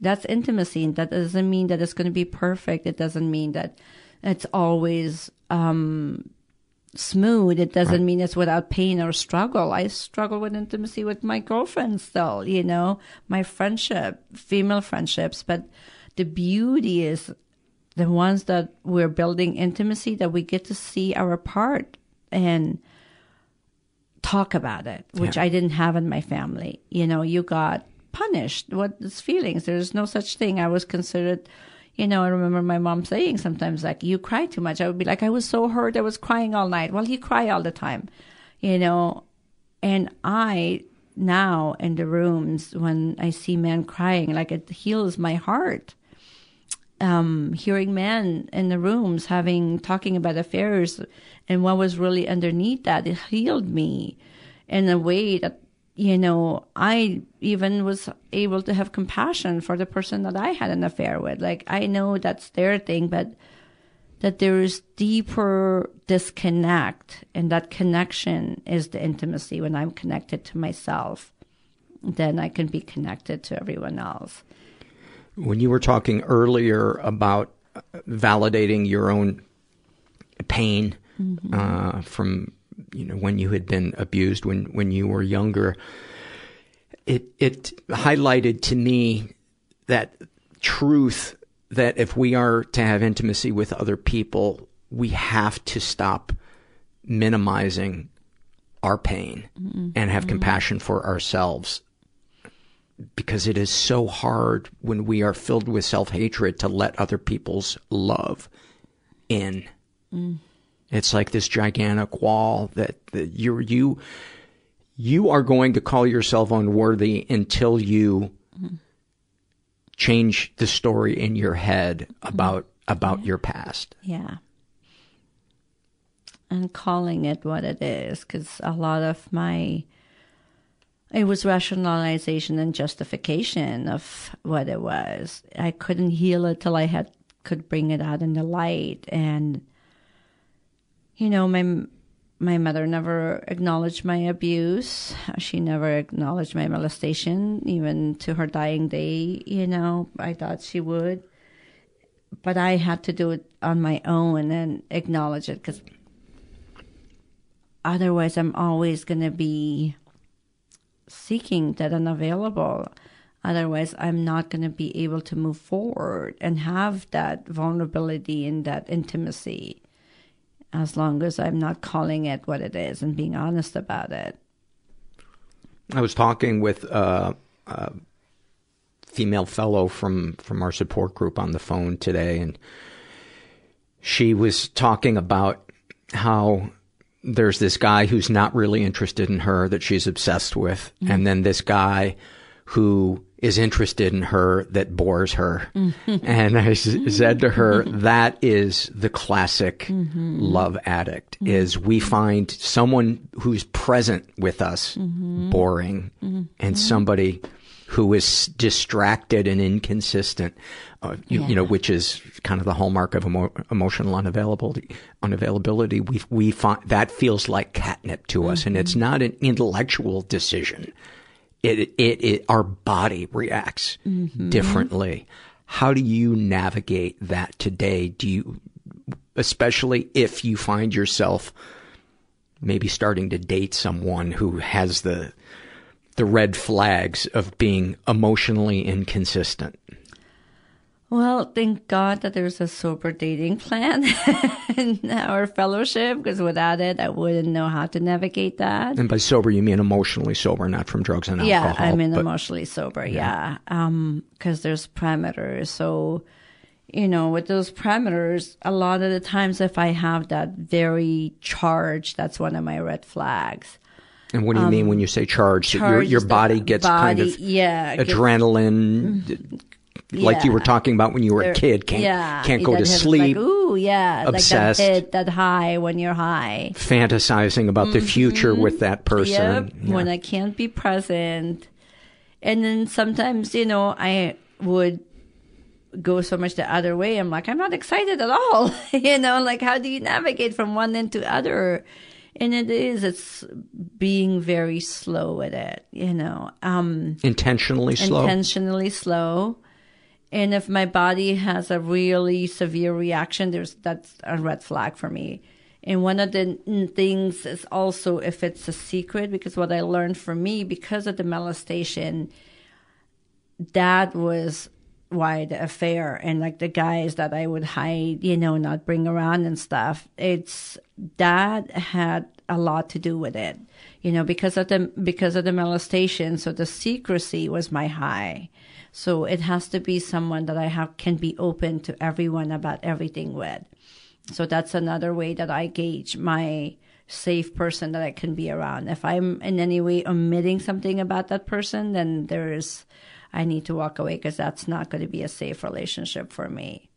That's intimacy. And that doesn't mean that it's going to be perfect. It doesn't mean that it's always um, smooth. It doesn't mean it's without pain or struggle. I struggle with intimacy with my girlfriend still, you know, my friendship, female friendships. But the beauty is the ones that we're building intimacy that we get to see our part and talk about it, which
Yeah.
I didn't have in my family. You know, you got punished. What is feelings? There's no such thing. I was considered, you know, I remember my mom saying sometimes, like, you cry too much. I would be like, I was so hurt. I was crying all night. Well, you cry all the time, you know. And I, now in the rooms, when I see men crying, like it heals my heart. Um, hearing men in the rooms having, talking about affairs and what was really underneath that, it healed me in a way that you know, I even was able to have compassion for the person that I had an affair with. Like, I know that's their thing, but that there is deeper disconnect, and that connection is the intimacy when I'm connected to myself. Then I can be connected to everyone else.
When you were talking earlier about validating your own pain
Mhm.
uh, from you know when you had been abused when when you were younger, it it highlighted to me that truth that if we are to have intimacy with other people, we have to stop minimizing our pain
Mhm.
and have
Mhm.
compassion for ourselves because it is so hard when we are filled with self-hatred to let other people's love in.
Mm.
It's like this gigantic wall that, that you you you are going to call yourself unworthy until you change the story in your head mm-hmm. about about your past.
Yeah. And calling it what it is, because a lot of my, it was rationalization and justification of what it was. I couldn't heal it till I had could bring it out in the light, and you know, my my mother never acknowledged my abuse. She never acknowledged my molestation, even to her dying day. You know, I thought she would but I had to do it on my own and acknowledge it because otherwise I'm always going to be seeking that unavailable. Otherwise, I'm not going to be able to move forward and have that vulnerability and that intimacy as long as I'm not calling it what it is and being honest about it.
I was talking with uh, a female fellow from from our support group on the phone today, and she was talking about how there's this guy who's not really interested in her that she's obsessed with,
Mhm.
and then this guy who is interested in her that bores her. and I s- said to her, that is the classic
Mhm.
love addict is we find someone who's present with us
Mhm.
boring
Mhm.
and somebody who is distracted and inconsistent, uh, you, you know, which is kind of the hallmark of emo- emotional unavailability. Unavailability. We we find that feels like catnip to us, and it's not an intellectual decision. It it, it our body reacts
Mhm.
differently. How do you navigate that today? Do you, especially if you find yourself maybe starting to date someone who has the the red flags of being emotionally inconsistent.
Well, thank God that there's a sober dating plan (laughs) in our fellowship because without it, I wouldn't know how to navigate that.
And by sober, you mean emotionally sober, not from drugs and
yeah,
alcohol.
Yeah, I mean
but-
emotionally sober.
Yeah.
Yeah, because there's parameters. So, you know, with those parameters, a lot of the times, if I have that very charge, that's one of my red flags.
And what do you mean
um,
when you say charged? That your your body gets kind of
yeah,
adrenaline, d- like you were talking about when you were
There-
a kid. Can't
yeah,
can't go to sleep.
Like, ooh, yeah,
obsessed.
like that hit, that high when you're high.
fantasizing about the future with that person.
Yep,
Yeah.
when I can't be present. And then sometimes, you know, I would go so much the other way. I'm like, I'm not excited at all. (laughs) you know, like how do you navigate from one end to other? And it is, it's being very slow with it, you know. Um,
Intentionally slow.
Intentionally slow. And if my body has a really severe reaction, there's that's a red flag for me. And one of the things is also if it's a secret, because what I learned from me because of the molestation, that was why the affair and like the guys that I would hide, you know, not bring around and stuff. It's that had a lot to do with it. You know, because of the because of the molestation, so the secrecy was my high. So it has to be someone that I have can be open to everyone about everything with. So that's another way that I gauge my safe person that I can be around. If I'm in any way omitting something about that person, then there's I need to walk away because that's not going to be a safe relationship for me.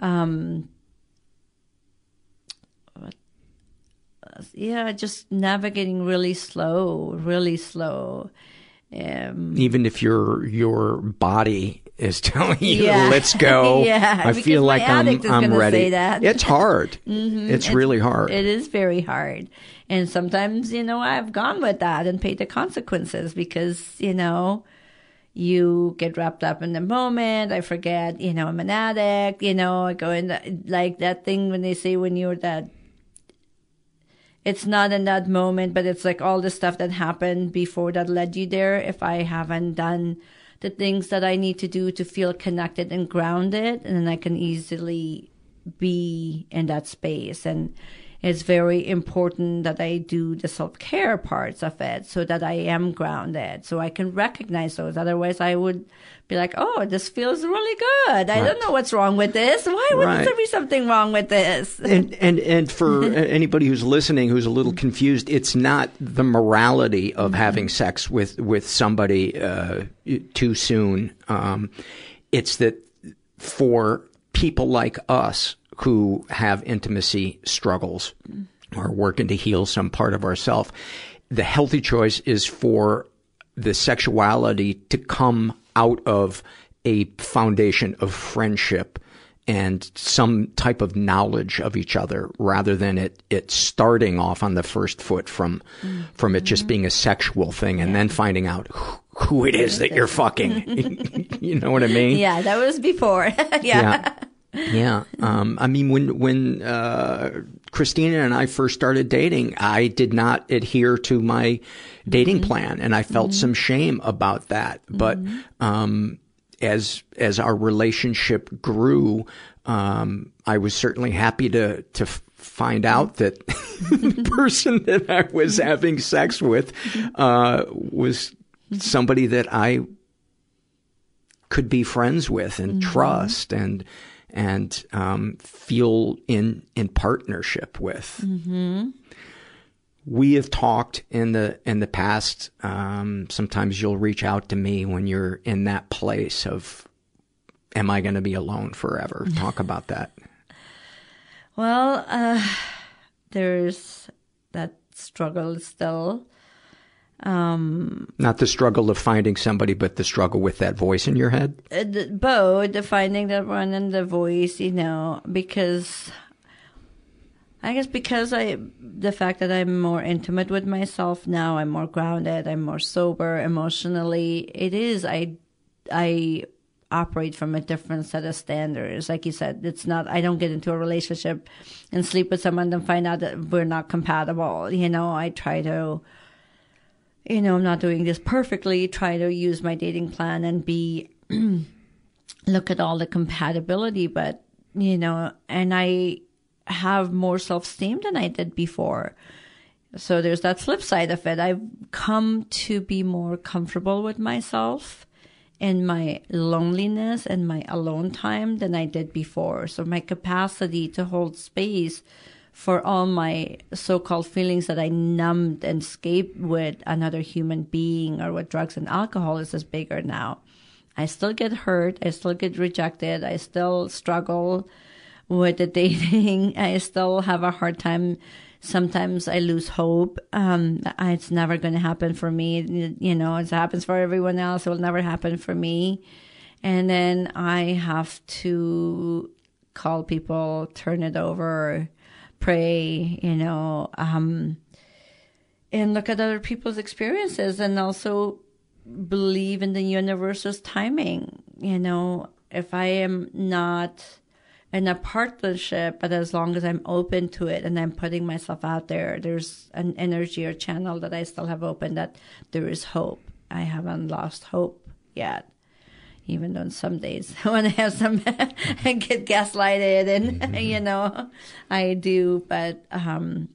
Um, yeah, just navigating really slow, really slow. Um,
Even if your your body is (laughs) telling you,
Yeah.
"Let's go," (laughs)
Yeah,
I feel like I'm I'm ready. It's hard. (laughs)
Mhm.
It's, really hard.
It is very hard. And sometimes, you know, I've gone with that and paid the consequences because, you know, you get wrapped up in the moment. I forget, you know, I'm an addict, you know, I go in the, like that thing when they say when you're that, it's not in that moment, but it's like all the stuff that happened before that led you there. If I haven't done the things that I need to do to feel connected and grounded, and then I can easily be in that space. And it's very important that I do the self care parts of it so that I am grounded, so I can recognize those. Otherwise, I would be like, oh, this feels really good. I
Right.
don't know what's wrong with this. Why would
Right.
there be something wrong with this?
and and and for (laughs) anybody who's listening who's a little confused, it's not the morality of having sex with with somebody uh, too soon. Um, it's that for people like us who have intimacy struggles or working to heal some part of ourself, the healthy choice is for the sexuality to come out of a foundation of friendship and some type of knowledge of each other rather than it, it starting off on the first foot from, from it just being a sexual thing and then finding out who, who it is that you're fucking. (laughs) you know what I mean?
yeah, that was before. (laughs) yeah.
Yeah. Um, I mean, when, when, uh, Christina and I first started dating, I did not adhere to my dating plan and I felt some shame about that. But, um, as, as our relationship grew, um, I was certainly happy to, to find out that (laughs) the person that I was having sex with, uh, was somebody that I could be friends with and trust and, and um, feel in in partnership with.
Mm-hmm.
We have talked in the in the past. Um, sometimes you'll reach out to me when you're in that place of, "Am I going to be alone forever?" (laughs) Talk about that.
Well, uh, there's that struggle still. Um,
Not the struggle of finding somebody, but the struggle with that voice in your head.
uh, the- both the finding that one and the voice, you know, because I guess because I the fact that I'm more intimate with myself now, I'm more grounded, I'm more sober emotionally. It is I I operate from a different set of standards. Like you said, it's not I don't get into a relationship and sleep with someone and find out that we're not compatible. You know, I try to you know, I'm not doing this perfectly, try to use my dating plan and be (clears throat) look at all the compatibility, but you know, and I have more self esteem than I did before. So there's that flip side of it. I've come to be more comfortable with myself and my loneliness and my alone time than I did before. So my capacity to hold space for all my so-called feelings that I numbed and escaped with another human being or with drugs and alcohol is just bigger now. I still get hurt. I still get rejected. I still struggle with the (laughs) dating. I still have a hard time. Sometimes I lose hope. Um, it's never going to happen for me. You know, it happens for everyone else. It will never happen for me. And then I have to call people, turn it over, pray, you know, um, and look at other people's experiences and also believe in the universe's timing. You know, if I am not in a partnership, but as long as I'm open to it and I'm putting myself out there, there's an energy or channel that I still have open that there is hope. I haven't lost hope yet. Even though some days (laughs) when I have some, (laughs) I get gaslighted and, (laughs) you know, I do, but, um,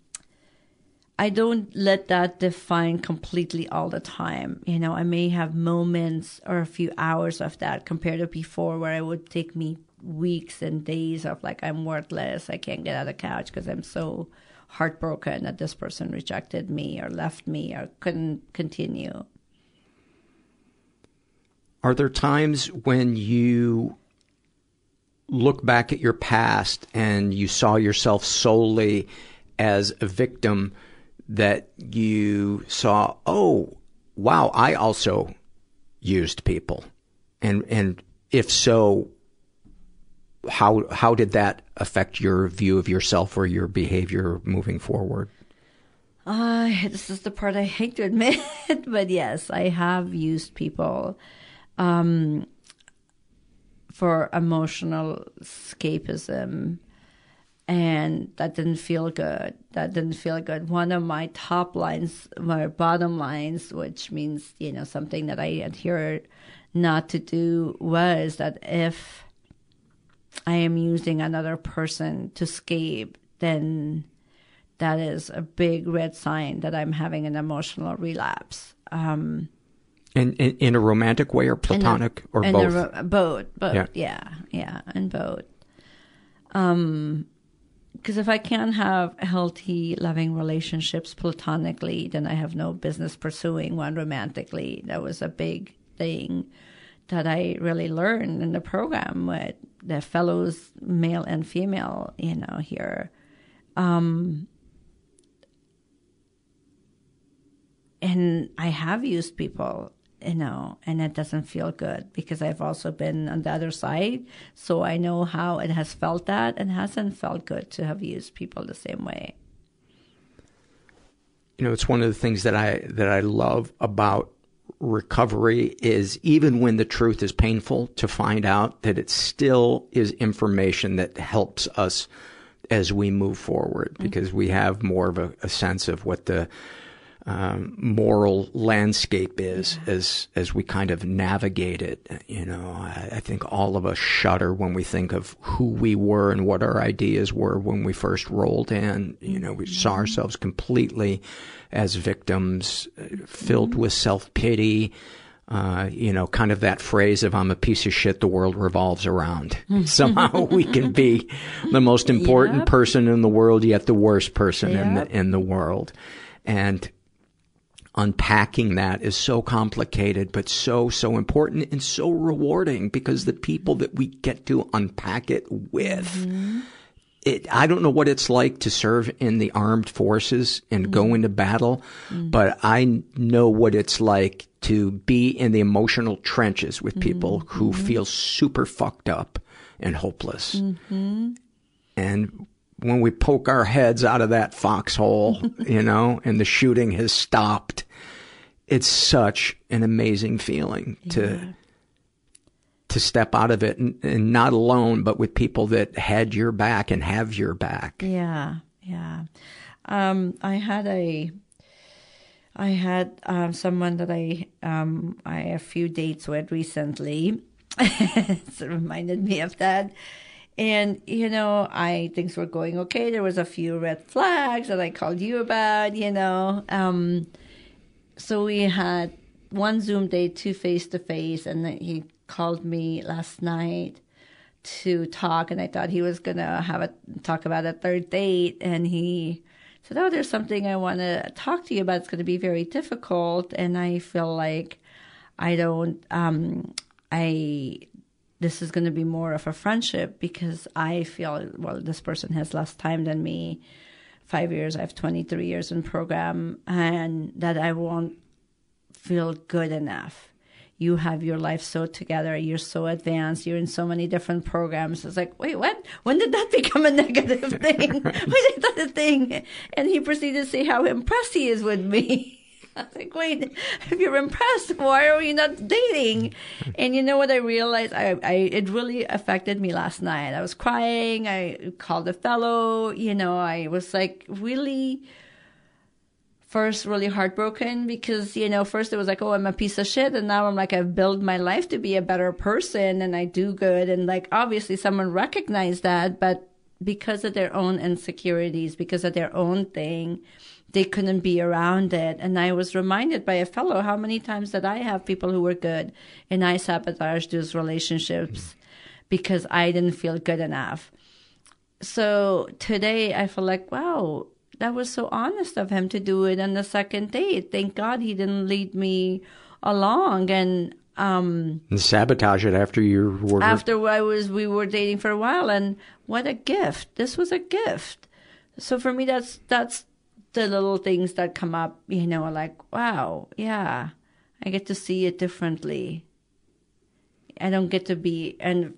I don't let that define completely all the time. You know, I may have moments or a few hours of that compared to before where it would take me weeks and days of like, I'm worthless. I can't get out of the couch because I'm so heartbroken that this person rejected me or left me or couldn't continue.
Are there times when you look back at your past and you saw yourself solely as a victim that you saw, oh, wow, I also used people? And, and if so, how, how did that affect your view of yourself or your behavior moving forward?
Uh, this is the part I hate to admit, (laughs) but yes, I have used people um, for emotional escapism, and that didn't feel good. That didn't feel good. One of my top lines, my bottom lines, which means you know something that I adhere not to do, was that if I am using another person to escape, then that is a big red sign that I'm having an emotional relapse. Um,
in, in, in a romantic way or platonic
a,
or both?
Ro- both, both, yeah, yeah, yeah and both. Um, because if I can't have healthy, loving relationships platonically, then I have no business pursuing one romantically. That was a big thing that I really learned in the program with the fellows, male and female, you know, here. Um, and I have used people, you know, and it doesn't feel good because I've also been on the other side. So I know how it has felt that and hasn't felt good to have used people the same way.
You know, it's one of the things that I that I love about recovery is even when the truth is painful to find out that it still is information that helps us as we move forward mm. because we have more of a, a sense of what the um, moral landscape is yeah. as as we kind of navigate it. You know, I, I, think all of us shudder when we think of who we were and what our ideas were when we first rolled in. You know, we mm-hmm. saw ourselves completely as victims, filled mm-hmm. with self pity. Uh, you know, kind of that phrase of "I'm a piece of shit," the world revolves around. (laughs) Somehow we can be the most (laughs) important yep. person in the world, yet the worst person yep. in the in the world, and unpacking that is so complicated, but so, so important and so rewarding because the people that we get to unpack it with. Mm-hmm. It, I don't know what it's like to serve in the armed forces and mm-hmm. go into battle, mm-hmm. but I know what it's like to be in the emotional trenches with people mm-hmm. who feel super fucked up and hopeless.
Mm-hmm.
And when we poke our heads out of that foxhole, (laughs) you know, and the shooting has stopped, it's such an amazing feeling yeah. to to step out of it and, and, not alone, but with people that had your back and have your back.
Yeah, yeah. Um, I had a, I had um, someone that I um, I a few dates with recently. (laughs) it reminded me of that. And, you know, I things were going okay. There was a few red flags that I called you about, you know. Um, so we had one Zoom date, two face to face, and then he called me last night to talk, and I thought he was gonna have a talk about a third date, and he said, "Oh, there's something I want to talk to you about. It's to be very difficult, and I feel like I don't, um, I." This is going to be more of a friendship because I feel, well, this person has less time than me five years. I have 23 years in program and that I won't feel good enough. You have your life so together. You're so advanced. You're in so many different programs. It's like, wait, what? When did that (laughs) become a negative thing? when did that a thing? And he proceeded to say how impressed he is with me. (laughs) I was like, wait, if you're impressed, why are you not dating? (laughs) And you know what I realized? I, I, it really affected me last night. I was crying. I called a fellow, you know, I was like really first really heartbroken because, you know, first it was like, oh, I'm a piece of shit. And now I'm like, I've built my life to be a better person and I do good. And like, obviously someone recognized that, but because of their own insecurities, because of their own thing, they couldn't be around it. And I was reminded by a fellow how many times that I have people who were good and I sabotaged those relationships because I didn't feel good enough. So today I feel like, wow, that was so honest of him to do it on the second date. Thank God he didn't lead me along and um
and sabotage it after you were
after I was we were dating for a while and what a gift. This was a gift. So for me that's that's the little things that come up, you know, like, wow, yeah. I get to see it differently. I don't get to be and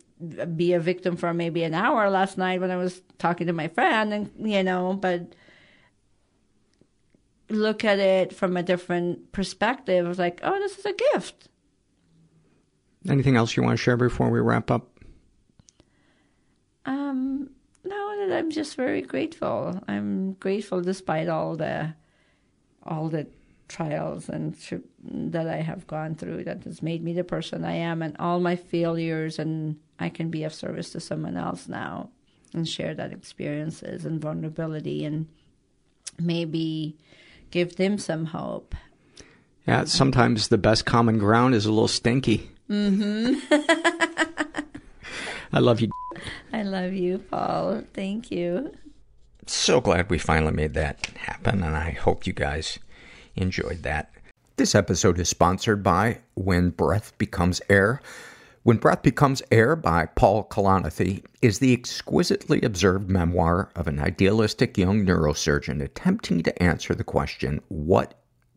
be a victim for maybe an hour last night when I was talking to my friend and you know, but look at it from a different perspective. Like, oh, this is a gift.
Anything else you want to share before we wrap up?
Um, no, I'm just very grateful. I'm grateful despite all the all the trials and that I have gone through that has made me the person I am and all my failures and I can be of service to someone else now and share that experiences and vulnerability and maybe give them some hope.
Yeah, sometimes the best common ground is a little stinky.
Mm-hmm. (laughs)
I love you.
I love you, Paul. Thank you.
So glad we finally made that happen, and I hope you guys enjoyed that. This episode is sponsored by When Breath Becomes Air. When Breath Becomes Air by Paul Kalanithi is the exquisitely observed memoir of an idealistic young neurosurgeon attempting to answer the question, what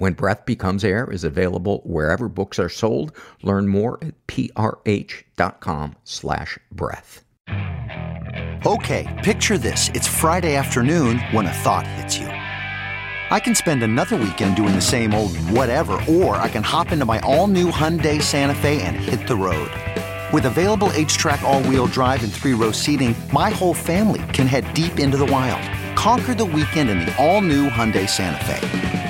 When Breath Becomes Air is available wherever books are sold. Learn more at prh.com slash breath.
Okay, picture this. It's Friday afternoon when a thought hits you. I can spend another weekend doing the same old whatever, or I can hop into my all-new Hyundai Santa Fe and hit the road. With available HTRAC all-wheel drive and three-row seating, my whole family can head deep into the wild. Conquer the weekend in the all-new Hyundai Santa Fe.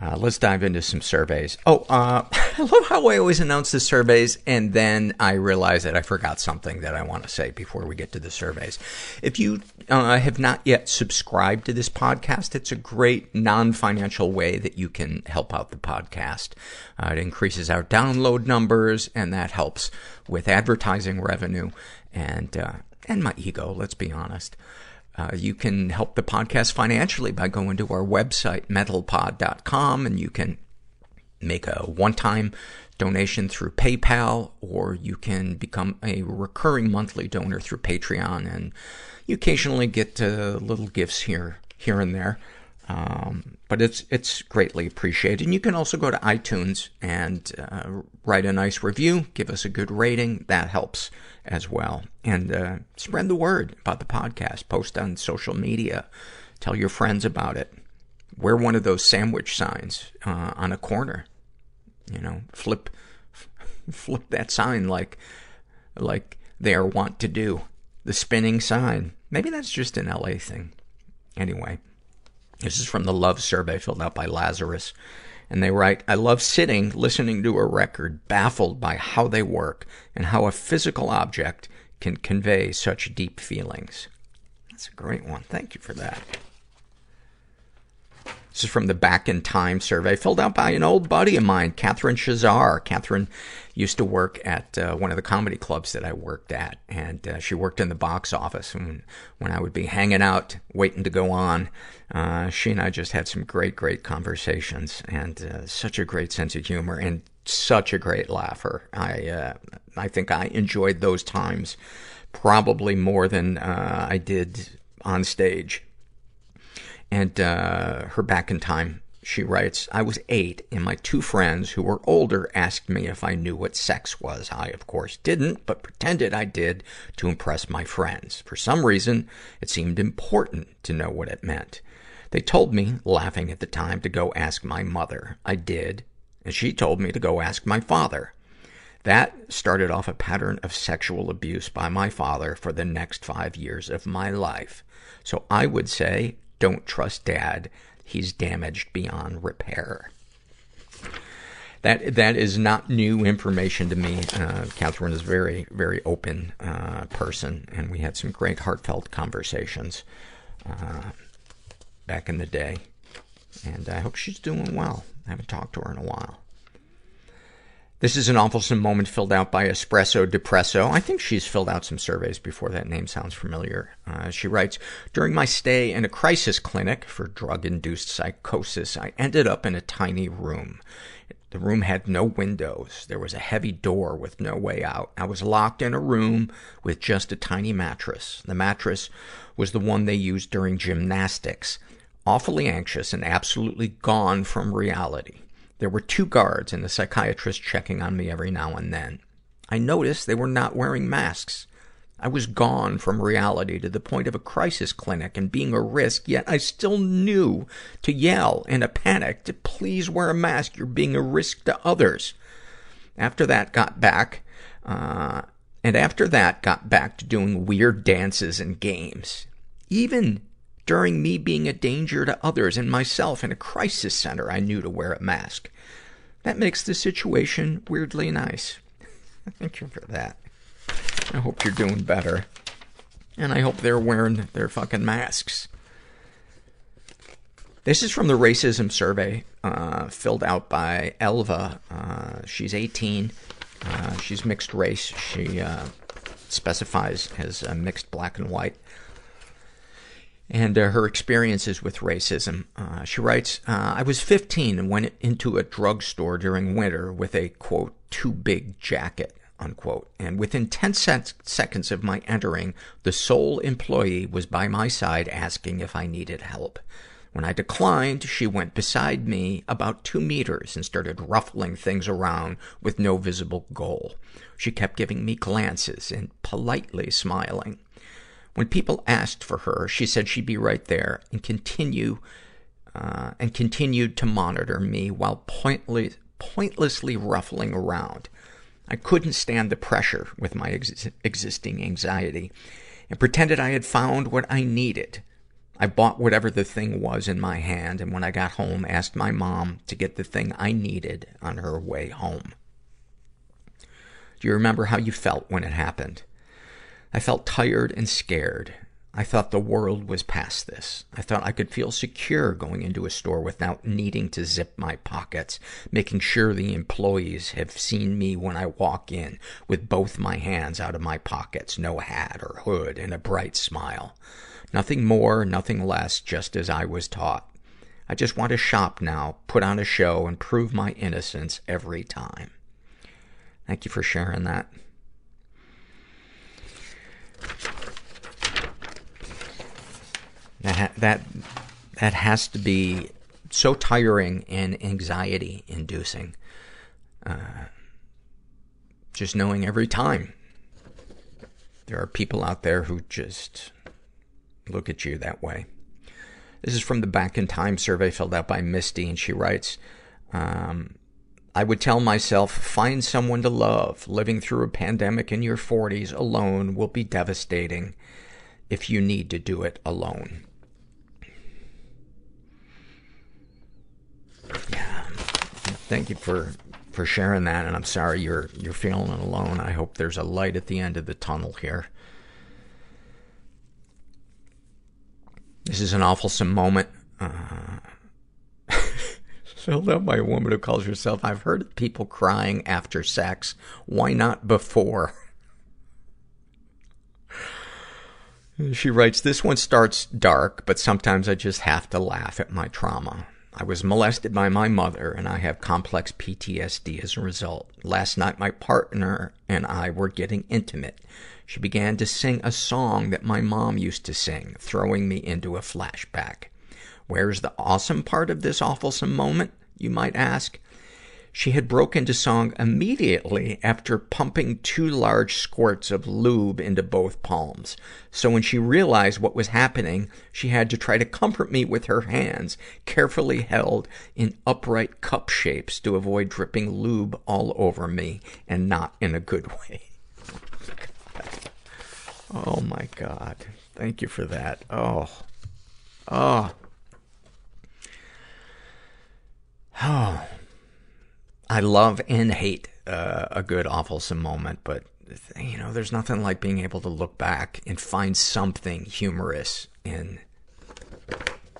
Uh, let's dive into some surveys. Oh, uh, (laughs) I love how I always announce the surveys and then I realize that I forgot something that I want to say before we get to the surveys. If you uh, have not yet subscribed to this podcast, it's a great non-financial way that you can help out the podcast. Uh, it increases our download numbers and that helps with advertising revenue and, uh, and my ego, let's be honest. Uh, you can help the podcast financially by going to our website, mentalpod.com, and you can make a one-time donation through PayPal, or you can become a recurring monthly donor through Patreon, and you occasionally get uh, little gifts here, here and there. Um, but it's, it's greatly appreciated. And you can also go to iTunes and, uh, write a nice review, give us a good rating. That helps as well. And, uh, spread the word about the podcast. Post on social media. Tell your friends about it. Wear one of those sandwich signs, uh, on a corner. You know, flip, (laughs) flip that sign like, like they are wont to do. The spinning sign. Maybe that's just an LA thing. Anyway. This is from the love survey filled out by Lazarus. And they write, I love sitting, listening to a record, baffled by how they work and how a physical object can convey such deep feelings. That's a great one. Thank you for that. This is from the Back in Time survey filled out by an old buddy of mine, Catherine Shazar. Catherine used to work at uh, one of the comedy clubs that I worked at, and uh, she worked in the box office. And when, I would be hanging out, waiting to go on, uh, she and I just had some great, great conversations, and uh, such a great sense of humor, and such a great laugher. I uh, I think I enjoyed those times probably more than uh, I did on stage. And her back in time, she writes, I was eight, and my two friends who were older asked me if I knew what sex was. I, of course, didn't, but pretended I did to impress my friends. For some reason, it seemed important to know what it meant. They told me, laughing at the time, to go ask my mother. I did, and she told me to go ask my father. That started off a pattern of sexual abuse by my father for the next five years of my life. So I would say, don't trust dad. He's damaged beyond repair. That, that is not new information to me. Uh, Catherine is a very, very open, uh, person, and we had some great heartfelt conversations, uh, back in the day. And I hope she's doing well. I haven't talked to her in a while. This is an awfulsome moment filled out by Espresso Depresso. I think she's filled out some surveys before that name sounds familiar. Uh, she writes, During my stay in a crisis clinic for drug-induced psychosis, I ended up in a tiny room. The room had no windows. There was a heavy door with no way out. I was locked in a room with just a tiny mattress. The mattress was the one they used during gymnastics. Awfully anxious and absolutely gone from reality. There were two guards and a psychiatrist checking on me every now and then. I noticed they were not wearing masks. I was gone from reality to the point of a crisis clinic and being a risk, yet I still knew to yell in a panic to please wear a mask. You're being a risk to others. After that, got back, uh, and after that, got back to doing weird dances and games. Even during me being a danger to others and myself in a crisis center, I knew to wear a mask. That makes the situation weirdly nice. (laughs) Thank you for that. I hope you're doing better. And I hope they're wearing their fucking masks. This is from the racism survey, uh, filled out by Elva. Uh, she's 18. Uh, she's mixed race. She, uh, specifies as mixed black and white. And uh, her experiences with racism. Uh, she writes, uh, I was 15 and went into a drugstore during winter with a, quote, too big jacket, unquote. And within 10 sec- seconds of my entering, the sole employee was by my side asking if I needed help. When I declined, she went beside me about two meters and started ruffling things around with no visible goal. She kept giving me glances and politely smiling. When people asked for her, she said she'd be right there and continue, uh, and continued to monitor me while pointless, pointlessly ruffling around. I couldn't stand the pressure with my ex- existing anxiety and pretended I had found what I needed. I bought whatever the thing was in my hand, and when I got home, asked my mom to get the thing I needed on her way home. Do you remember how you felt when it happened? I felt tired and scared. I thought the world was past this. I thought I could feel secure going into a store without needing to zip my pockets, making sure the employees have seen me when I walk in with both my hands out of my pockets, no hat or hood, and a bright smile. Nothing more, nothing less, just as I was taught. I just want to shop now, put on a show, and prove my innocence every time. Thank you for sharing that. That, ha- that, that has to be so tiring and anxiety inducing. Uh, just knowing every time there are people out there who just look at you that way. This is from the Back in Time survey filled out by Misty, and she writes, um, I would tell myself, find someone to love. Living through a pandemic in your 40s alone will be devastating if you need to do it alone. Yeah. Thank you for, for sharing that, and I'm sorry you're, you're feeling alone. I hope there's a light at the end of the tunnel here. This is an awfulsome moment. Uh, Filled out by a woman who calls herself, I've heard of people crying after sex. Why not before? (sighs) She writes, This one starts dark, but sometimes I just have to laugh at my trauma. I was molested by my mother, and I have complex PTSD as a result. Last night, my partner and I were getting intimate. She began to sing a song that my mom used to sing, throwing me into a flashback. Where's the awesome part of this awfulsome moment, you might ask? She had broke into song immediately after pumping two large squirts of lube into both palms. So when she realized what was happening, she had to try to comfort me with her hands, carefully held in upright cup shapes to avoid dripping lube all over me, and not in a good way. (laughs) Oh my god. Thank you for that. Oh. Oh. Oh. (sighs) I love and hate uh, a good awfulsome moment, but you know, there's nothing like being able to look back and find something humorous in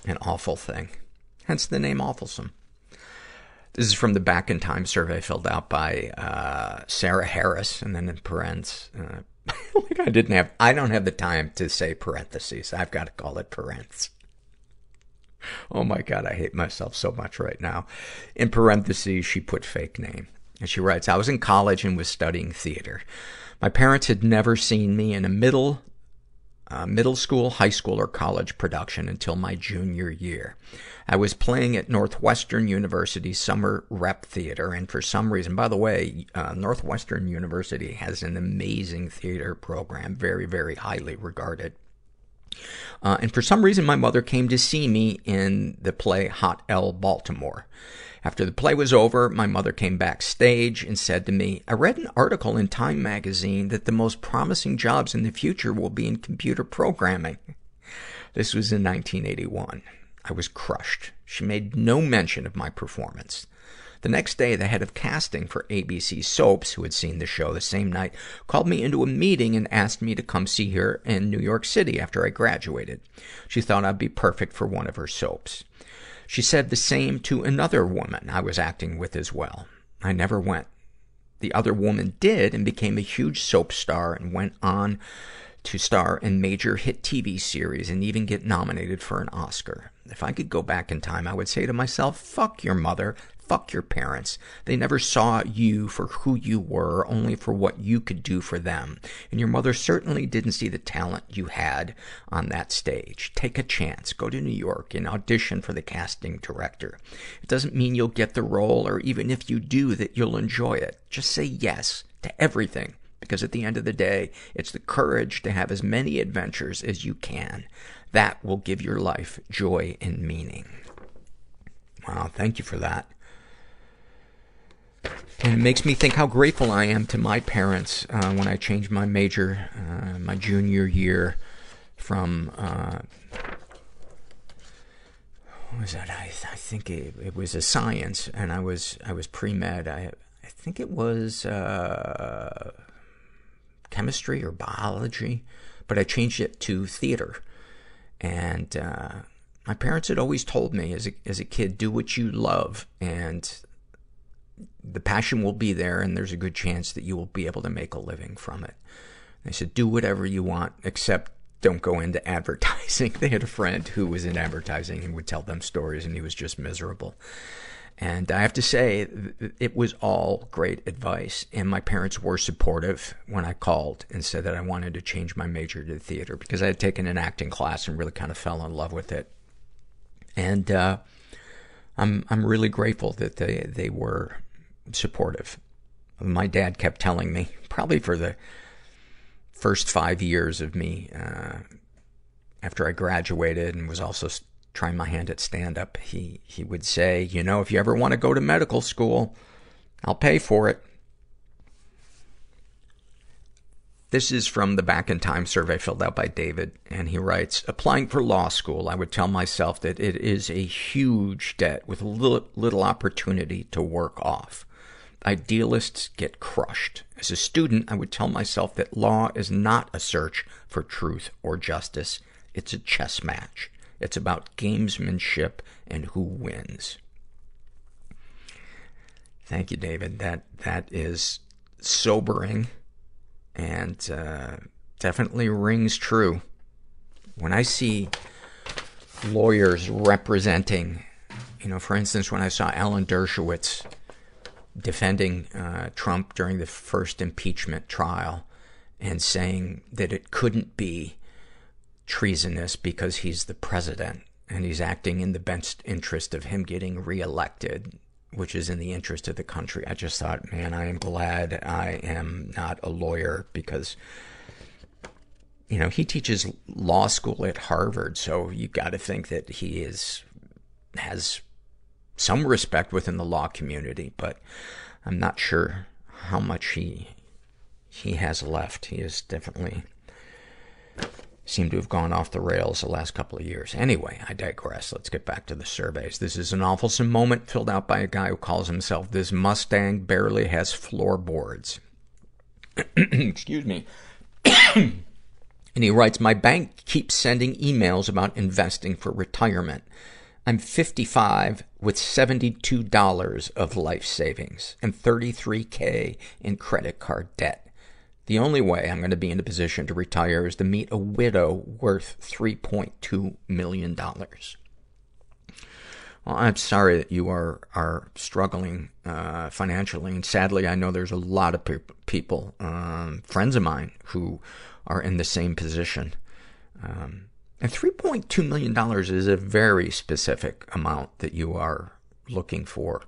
an awful thing. Hence the name awfulsome. This is from the Back in Time survey filled out by uh, Sarah Harris, and then in parentheses. Uh, (laughs) like I didn't have, I don't have the time to say parentheses. I've got to call it parentheses. (laughs) Oh my god, I hate myself so much right now. In parentheses, she put fake name. And she writes, I was in college and was studying theater. My parents had never seen me in a middle, uh, middle school, high school, or college production until my junior year. I was playing at Northwestern University Summer Rep Theater, and for some reason, by the way, uh, Northwestern University has an amazing theater program, very, very highly regarded. Uh, and for some reason, my mother came to see me in the play Hot L Baltimore. After the play was over, my mother came backstage and said to me, I read an article in Time magazine that the most promising jobs in the future will be in computer programming. This was in 1981. I was crushed. She made no mention of my performance. The next day, the head of casting for ABC Soaps, who had seen the show the same night, called me into a meeting and asked me to come see her in New York City after I graduated. She thought I'd be perfect for one of her soaps. She said the same to another woman I was acting with as well. I never went. The other woman did and became a huge soap star and went on to star in major hit TV series and even get nominated for an Oscar. If I could go back in time, I would say to myself, fuck your mother, fuck your parents. They never saw you for who you were, only for what you could do for them. And your mother certainly didn't see the talent you had on that stage. Take a chance. Go to New York and audition for the casting director. It doesn't mean you'll get the role, or even if you do, that you'll enjoy it. Just say yes to everything. Because at the end of the day, it's the courage to have as many adventures as you can. That will give your life joy and meaning. Wow, thank you for that. And it makes me think how grateful I am to my parents uh, when I changed my major uh, my junior year from uh, what was that? I, I think it, it was a science, and I was I was pre med. I I think it was uh, chemistry or biology, but I changed it to theater. And uh, my parents had always told me as a as a kid, do what you love, and the passion will be there and there's a good chance that you will be able to make a living from it. They said, do whatever you want, except don't go into (laughs) advertising. they had a friend who was in advertising and would tell them stories and he was just miserable. And I have to say, it was all great advice. And my parents were supportive when I called and said that I wanted to change my major to theater because I had taken an acting class and really kind of fell in love with it. And, uh, I'm, I'm really grateful that they, they were supportive. My dad kept telling me, probably for the first five years of me, uh, after I graduated and was also trying my hand at stand up, he, he would say, you know, if you ever want to go to medical school, I'll pay for it. This is from the Back in Time survey filled out by David, and he writes, Applying for law school, I would tell myself that it is a huge debt with little, little opportunity to work off. Idealists get crushed. As a student, I would tell myself that law is not a search for truth or justice. It's a chess match. It's about gamesmanship and who wins. Thank you, David. That, that is sobering and, uh, definitely rings true. When I see lawyers representing, you know, for instance, when I saw Alan Dershowitz defending uh, Trump during the first impeachment trial and saying that it couldn't be treasonous because he's the president and he's acting in the best interest of him getting reelected, which is in the interest of the country. I just thought, man, I am glad I am not a lawyer because you know, he teaches law school at Harvard, so you got to think that he is has some respect within the law community, but I'm not sure how much he he has left. He is definitely seemed to have gone off the rails the last couple of years. Anyway, I digress. Let's get back to the surveys. This is an awfulsome moment filled out by a guy who calls himself This Mustang Barely Has Floorboards. (clears throat) Excuse me. (clears throat) And he writes, My bank keeps sending emails about investing for retirement. I'm 55 with $72 of life savings and 33K in credit card debt. The only way I'm going to be in a position to retire is to meet a widow worth $3.2 million. Well, I'm sorry that you are, are struggling, uh, financially. And sadly, I know there's a lot of pe- people, um, friends of mine who are in the same position. Um, and $3.2 million is a very specific amount that you are looking for.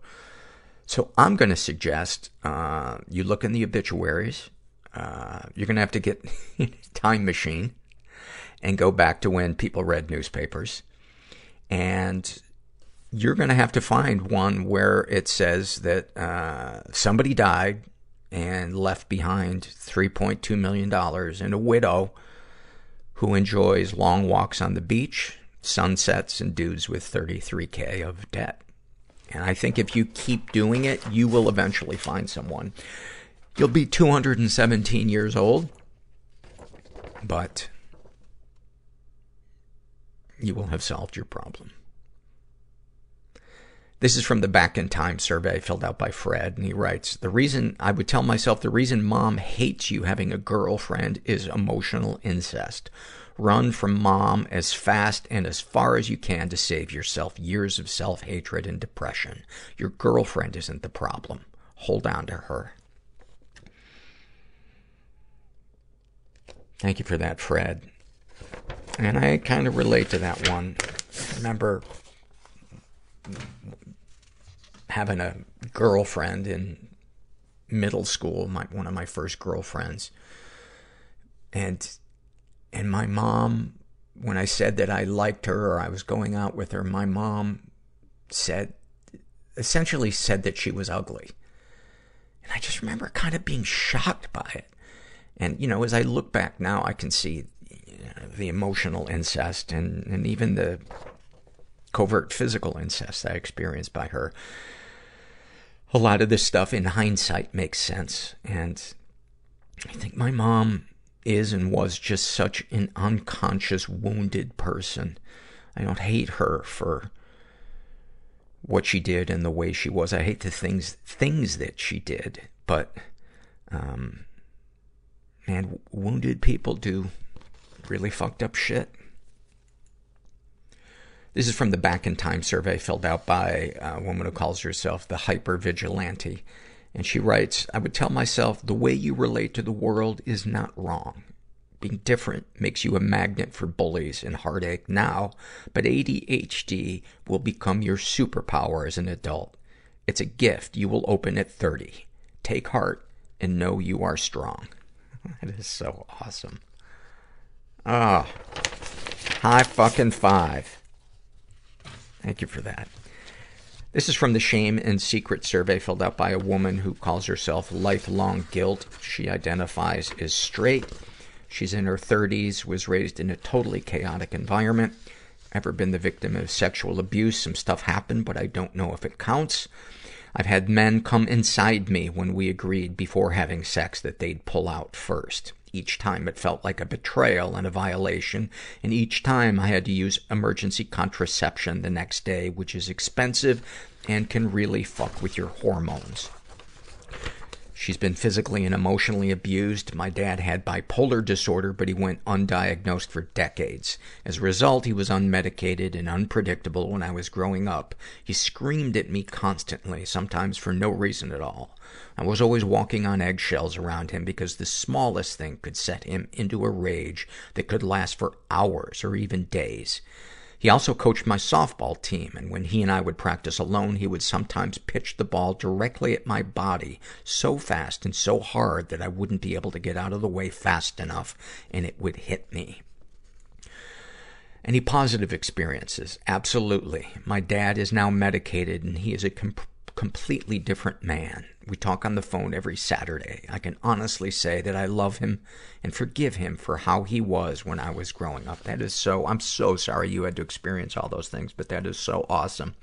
So I'm going to suggest uh, you look in the obituaries. Uh, you're going to have to get (laughs) time machine and go back to when people read newspapers. And you're going to have to find one where it says that uh, somebody died and left behind $3.2 million and a widow who enjoys long walks on the beach, sunsets, and dudes with 33K of debt. And I think if you keep doing it, you will eventually find someone. You'll be 217 years old, but you will have solved your problem. This is from the Back in Time survey filled out by Fred, and he writes, The reason I would tell myself the reason mom hates you having a girlfriend is emotional incest. Run from mom as fast and as far as you can to save yourself years of self hatred and depression. Your girlfriend isn't the problem. Hold on to her. Thank you for that, Fred. And I kind of relate to that one. I remember having a girlfriend in middle school, my, one of my first girlfriends. And, and my mom, when I said that I liked her or I was going out with her, my mom said, essentially said that she was ugly. And I just remember kind of being shocked by it. And, you know, as I look back now, I can see the emotional incest and, and even the covert physical incest I experienced by her. A lot of this stuff in hindsight makes sense. And I think my mom is and was just such an unconscious, wounded person. I don't hate her for what she did and the way she was. I hate the things, things that she did, but, um, man, wounded people do really fucked up shit. This is from the Back in Time survey filled out by a woman who calls herself the Hyper Vigilante. And she writes, I would tell myself the way you relate to the world is not wrong. Being different makes you a magnet for bullies and heartache now, but ADHD will become your superpower as an adult. It's a gift you will open at 30. Take heart and know you are strong. (laughs) That is so awesome. Ah, oh, high fucking five. Thank you for that. This is from the Shame and Secret survey filled out by a woman who calls herself Lifelong Guilt. She identifies as straight. She's in her 30s, was raised in a totally chaotic environment. Ever been the victim of sexual abuse? Some stuff happened, but I don't know if it counts. I've had men come inside me when we agreed before having sex that they'd pull out first. Each time it felt like a betrayal and a violation, and each time I had to use emergency contraception the next day, which is expensive and can really fuck with your hormones. She's been physically and emotionally abused. My dad had bipolar disorder, but he went undiagnosed for decades. As a result, he was unmedicated and unpredictable when I was growing up. He screamed at me constantly, sometimes for no reason at all. I was always walking on eggshells around him because the smallest thing could set him into a rage that could last for hours or even days. He also coached my softball team, and when he and I would practice alone, he would sometimes pitch the ball directly at my body so fast and so hard that I wouldn't be able to get out of the way fast enough, and it would hit me. Any positive experiences? Absolutely. My dad is now medicated, and he is a com- completely different man. We talk on the phone every Saturday. I can honestly say that I love him and forgive him for how he was when I was growing up. That is so, I'm so sorry you had to experience all those things, but that is so awesome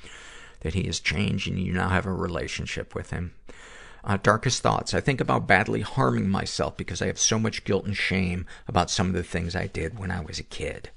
that he has changed and you now have a relationship with him. Uh, darkest thoughts. I think about badly harming myself because I have so much guilt and shame about some of the things I did when I was a kid.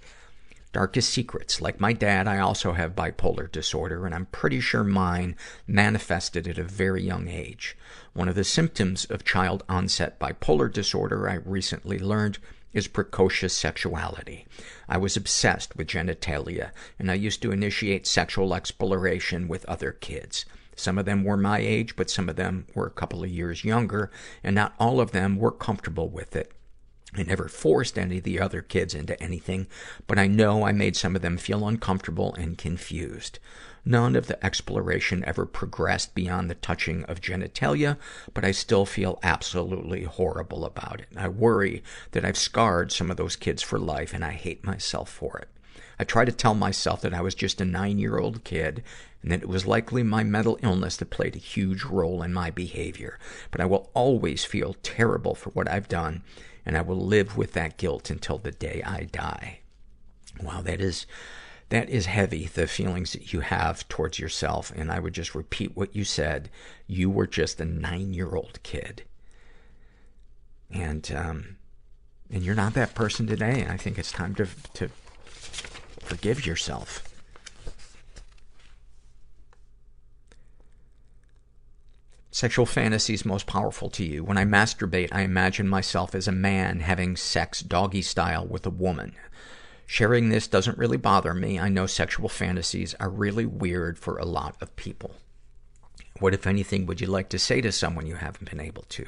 Darkest secrets. Like my dad, I also have bipolar disorder, and I'm pretty sure mine manifested at a very young age. One of the symptoms of child onset bipolar disorder, I recently learned, is precocious sexuality. I was obsessed with genitalia, and I used to initiate sexual exploration with other kids. Some of them were my age, but some of them were a couple of years younger, and not all of them were comfortable with it. I never forced any of the other kids into anything, but I know I made some of them feel uncomfortable and confused. None of the exploration ever progressed beyond the touching of genitalia, but I still feel absolutely horrible about it. I worry that I've scarred some of those kids for life, and I hate myself for it. I try to tell myself that I was just a nine year old kid and that it was likely my mental illness that played a huge role in my behavior. But I will always feel terrible for what I've done and I will live with that guilt until the day I die. Wow, that is, that is heavy, the feelings that you have towards yourself. And I would just repeat what you said. You were just a nine year old kid. And, um, and you're not that person today. And I think it's time to, to forgive yourself. Sexual fantasies most powerful to you. When I masturbate, I imagine myself as a man having sex doggy style with a woman. Sharing this doesn't really bother me. I know sexual fantasies are really weird for a lot of people. What, if anything, would you like to say to someone you haven't been able to?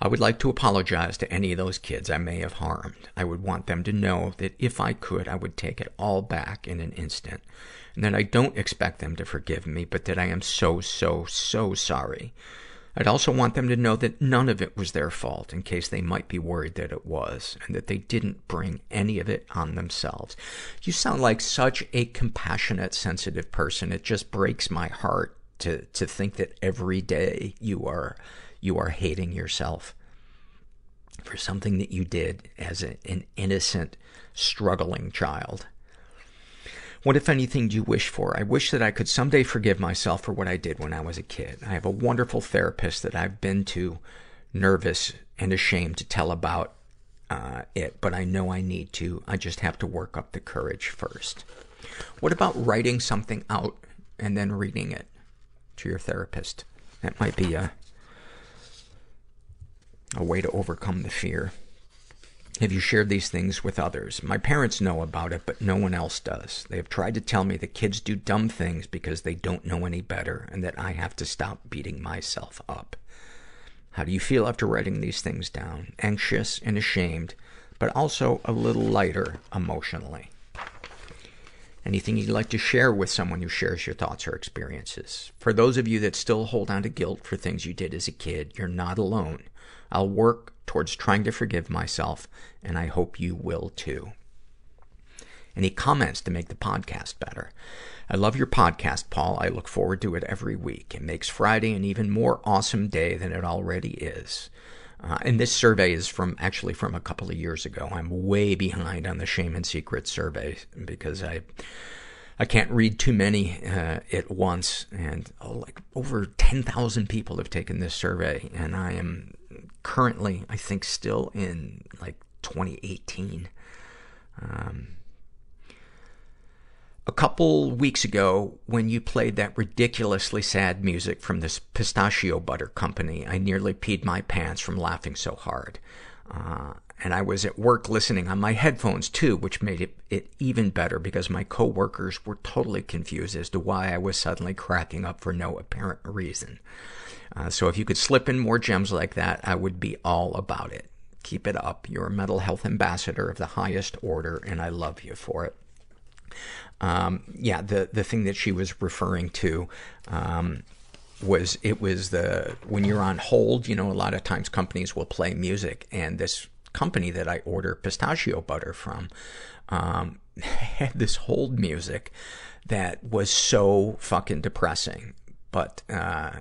I would like to apologize to any of those kids I may have harmed. I would want them to know that if I could, I would take it all back in an instant. And that I don't expect them to forgive me, but that I am so, so, so sorry. I'd also want them to know that none of it was their fault, in case they might be worried that it was, and that they didn't bring any of it on themselves. You sound like such a compassionate, sensitive person. It just breaks my heart to, to think that every day you are, you are hating yourself for something that you did as a, an innocent, struggling child. What, if anything, do you wish for? I wish that I could someday forgive myself for what I did when I was a kid. I have a wonderful therapist that I've been to nervous and ashamed to tell about uh, it, but I know I need to. I just have to work up the courage first. What about writing something out and then reading it to your therapist? That might be a, a way to overcome the fear. Have you shared these things with others? My parents know about it, but no one else does. They have tried to tell me that kids do dumb things because they don't know any better and that I have to stop beating myself up. How do you feel after writing these things down? Anxious and ashamed, but also a little lighter emotionally. Anything you'd like to share with someone who shares your thoughts or experiences? For those of you that still hold on to guilt for things you did as a kid, you're not alone. I'll work towards trying to forgive myself, and I hope you will too. Any comments to make the podcast better? I love your podcast, Paul. I look forward to it every week. It makes Friday an even more awesome day than it already is. Uh, and this survey is from, actually from a couple of years ago. I'm way behind on the Shame and Secret survey because I, I can't read too many, uh, at once. And oh, like over 10,000 people have taken this survey and I am currently, I think, still in like 2018. Um, a couple weeks ago, when you played that ridiculously sad music from this pistachio butter company, I nearly peed my pants from laughing so hard. Uh, and I was at work listening on my headphones too, which made it, it even better because my coworkers were totally confused as to why I was suddenly cracking up for no apparent reason. Uh, so if you could slip in more gems like that, I would be all about it. Keep it up. You're a mental health ambassador of the highest order, and I love you for it. Um, yeah, the, the thing that she was referring to, um, was, it was the, when you're on hold, you know, a lot of times companies will play music and this company that I order pistachio butter from, um, (laughs) had this hold music that was so fucking depressing. But, uh,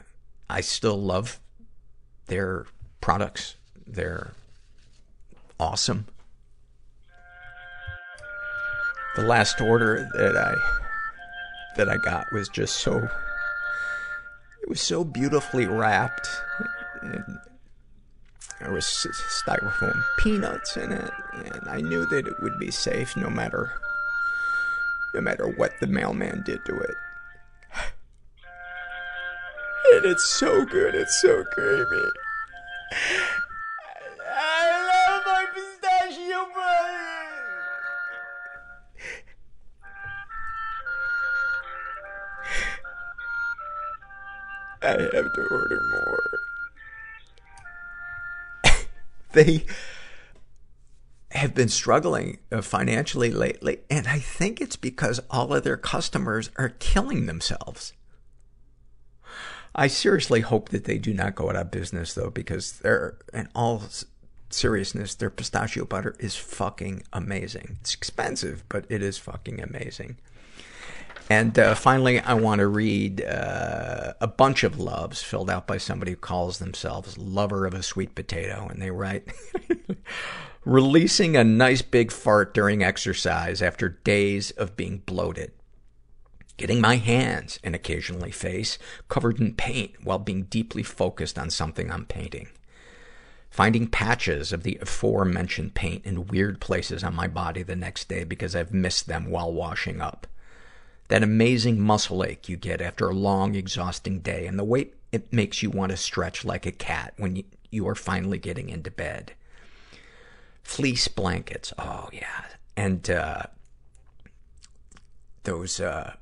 I still love their products. They're awesome. The last order that I that I got was just so it was so beautifully wrapped. And there was styrofoam peanuts in it, and I knew that it would be safe no matter no matter what the mailman did to it. (sighs) And it's so good, it's so creamy. I have to order more. (laughs) they have been struggling uh, financially lately, and I think it's because all of their customers are killing themselves. I seriously hope that they do not go out of business though, because they're, in all seriousness, their pistachio butter is fucking amazing. It's expensive, but it is fucking amazing. And uh, finally, I want to read uh, a bunch of loves filled out by somebody who calls themselves lover of a sweet potato, and they write, (laughs) releasing a nice big fart during exercise after days of being bloated. Getting my hands, and occasionally face, covered in paint while being deeply focused on something I'm painting. Finding patches of the aforementioned paint in weird places on my body the next day because I've missed them while washing up that amazing muscle ache you get after a long, exhausting day, and the way it makes you want to stretch like a cat when you, you are finally getting into bed. Fleece blankets, oh yeah, and uh, those, uh,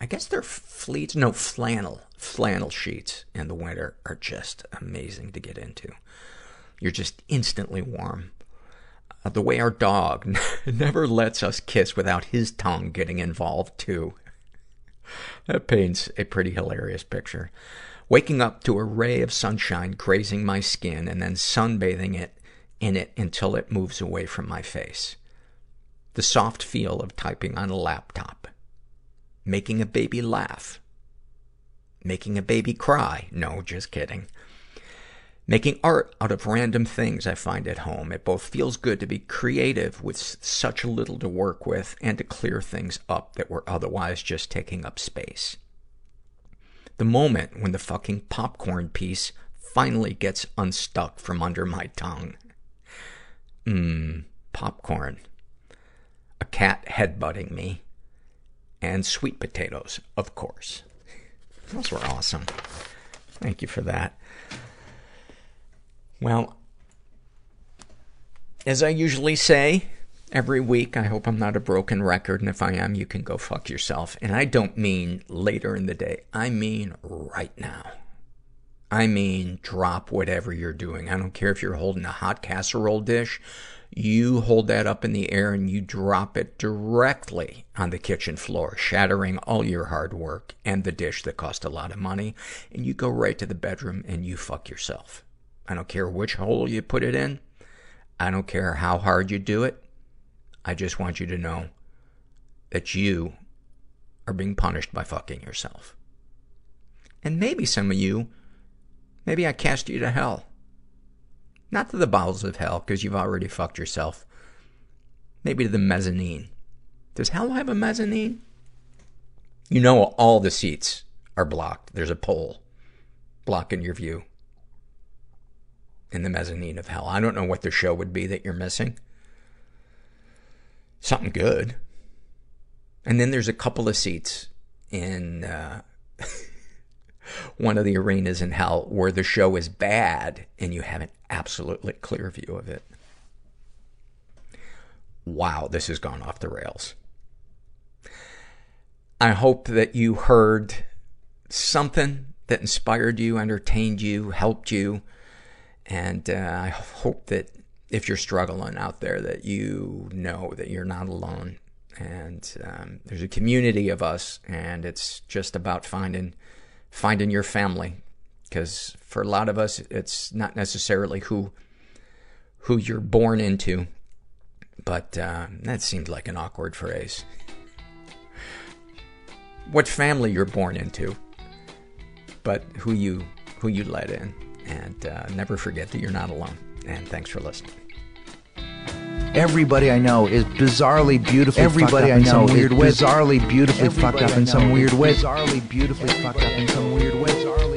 I guess they're fleece, no flannel, flannel sheets in the winter are just amazing to get into. You're just instantly warm. The way our dog (laughs) never lets us kiss without his tongue getting involved too. that paints a pretty hilarious picture. Waking up to a ray of sunshine grazing my skin and then sunbathing it in it until it moves away from my face. The soft feel of typing on a laptop. Making a baby laugh. Making a baby cry. No, just kidding making art out of random things I find at home. It both feels good to be creative with such little to work with and to clear things up that were otherwise just taking up space. The moment when the fucking popcorn piece finally gets unstuck from under my tongue. Mmm, popcorn. A cat headbutting me. And sweet potatoes, of course. Those were awesome. Thank you for that. Well, as I usually say every week, I hope I'm not a broken record, and if I am, you can go fuck yourself. And I don't mean later in the day, I mean right now. I mean, drop whatever you're doing. I don't care if you're holding a hot casserole dish. You hold that up in the air and you drop it directly on the kitchen floor, shattering all your hard work and the dish that cost a lot of money. And you go right to the bedroom and you fuck yourself. I don't care which hole you put it in. I don't care how hard you do it. I just want you to know that you are being punished by fucking yourself. And maybe some of you, maybe I cast you to hell. Not to the bowels of hell, because you've already fucked yourself. Maybe to the mezzanine. Does hell have a mezzanine? You know all the seats are blocked. There's a pole blocking your view. In the mezzanine of hell. I don't know what the show would be that you're missing. Something good. And then there's a couple of seats in uh, (laughs) one of the arenas in hell where the show is bad and you have an absolutely clear view of it. Wow, this has gone off the rails. I hope that you heard something that inspired you, entertained you, helped you. And uh, I hope that if you're struggling out there, that you know that you're not alone. And um, there's a community of us, and it's just about finding finding your family. Because for a lot of us, it's not necessarily who who you're born into, but uh, that seemed like an awkward phrase. What family you're born into, but who you who you let in, and uh, never forget that you're not alone. And thanks for listening.
Everybody I know is bizarrely beautifully
Everybody
fucked up
I
in
know
some
is
weird way.
bizarrely beautifully
Everybody
fucked up in some weird
is
way.
Bizarrely beautifully fucked up in some weird way.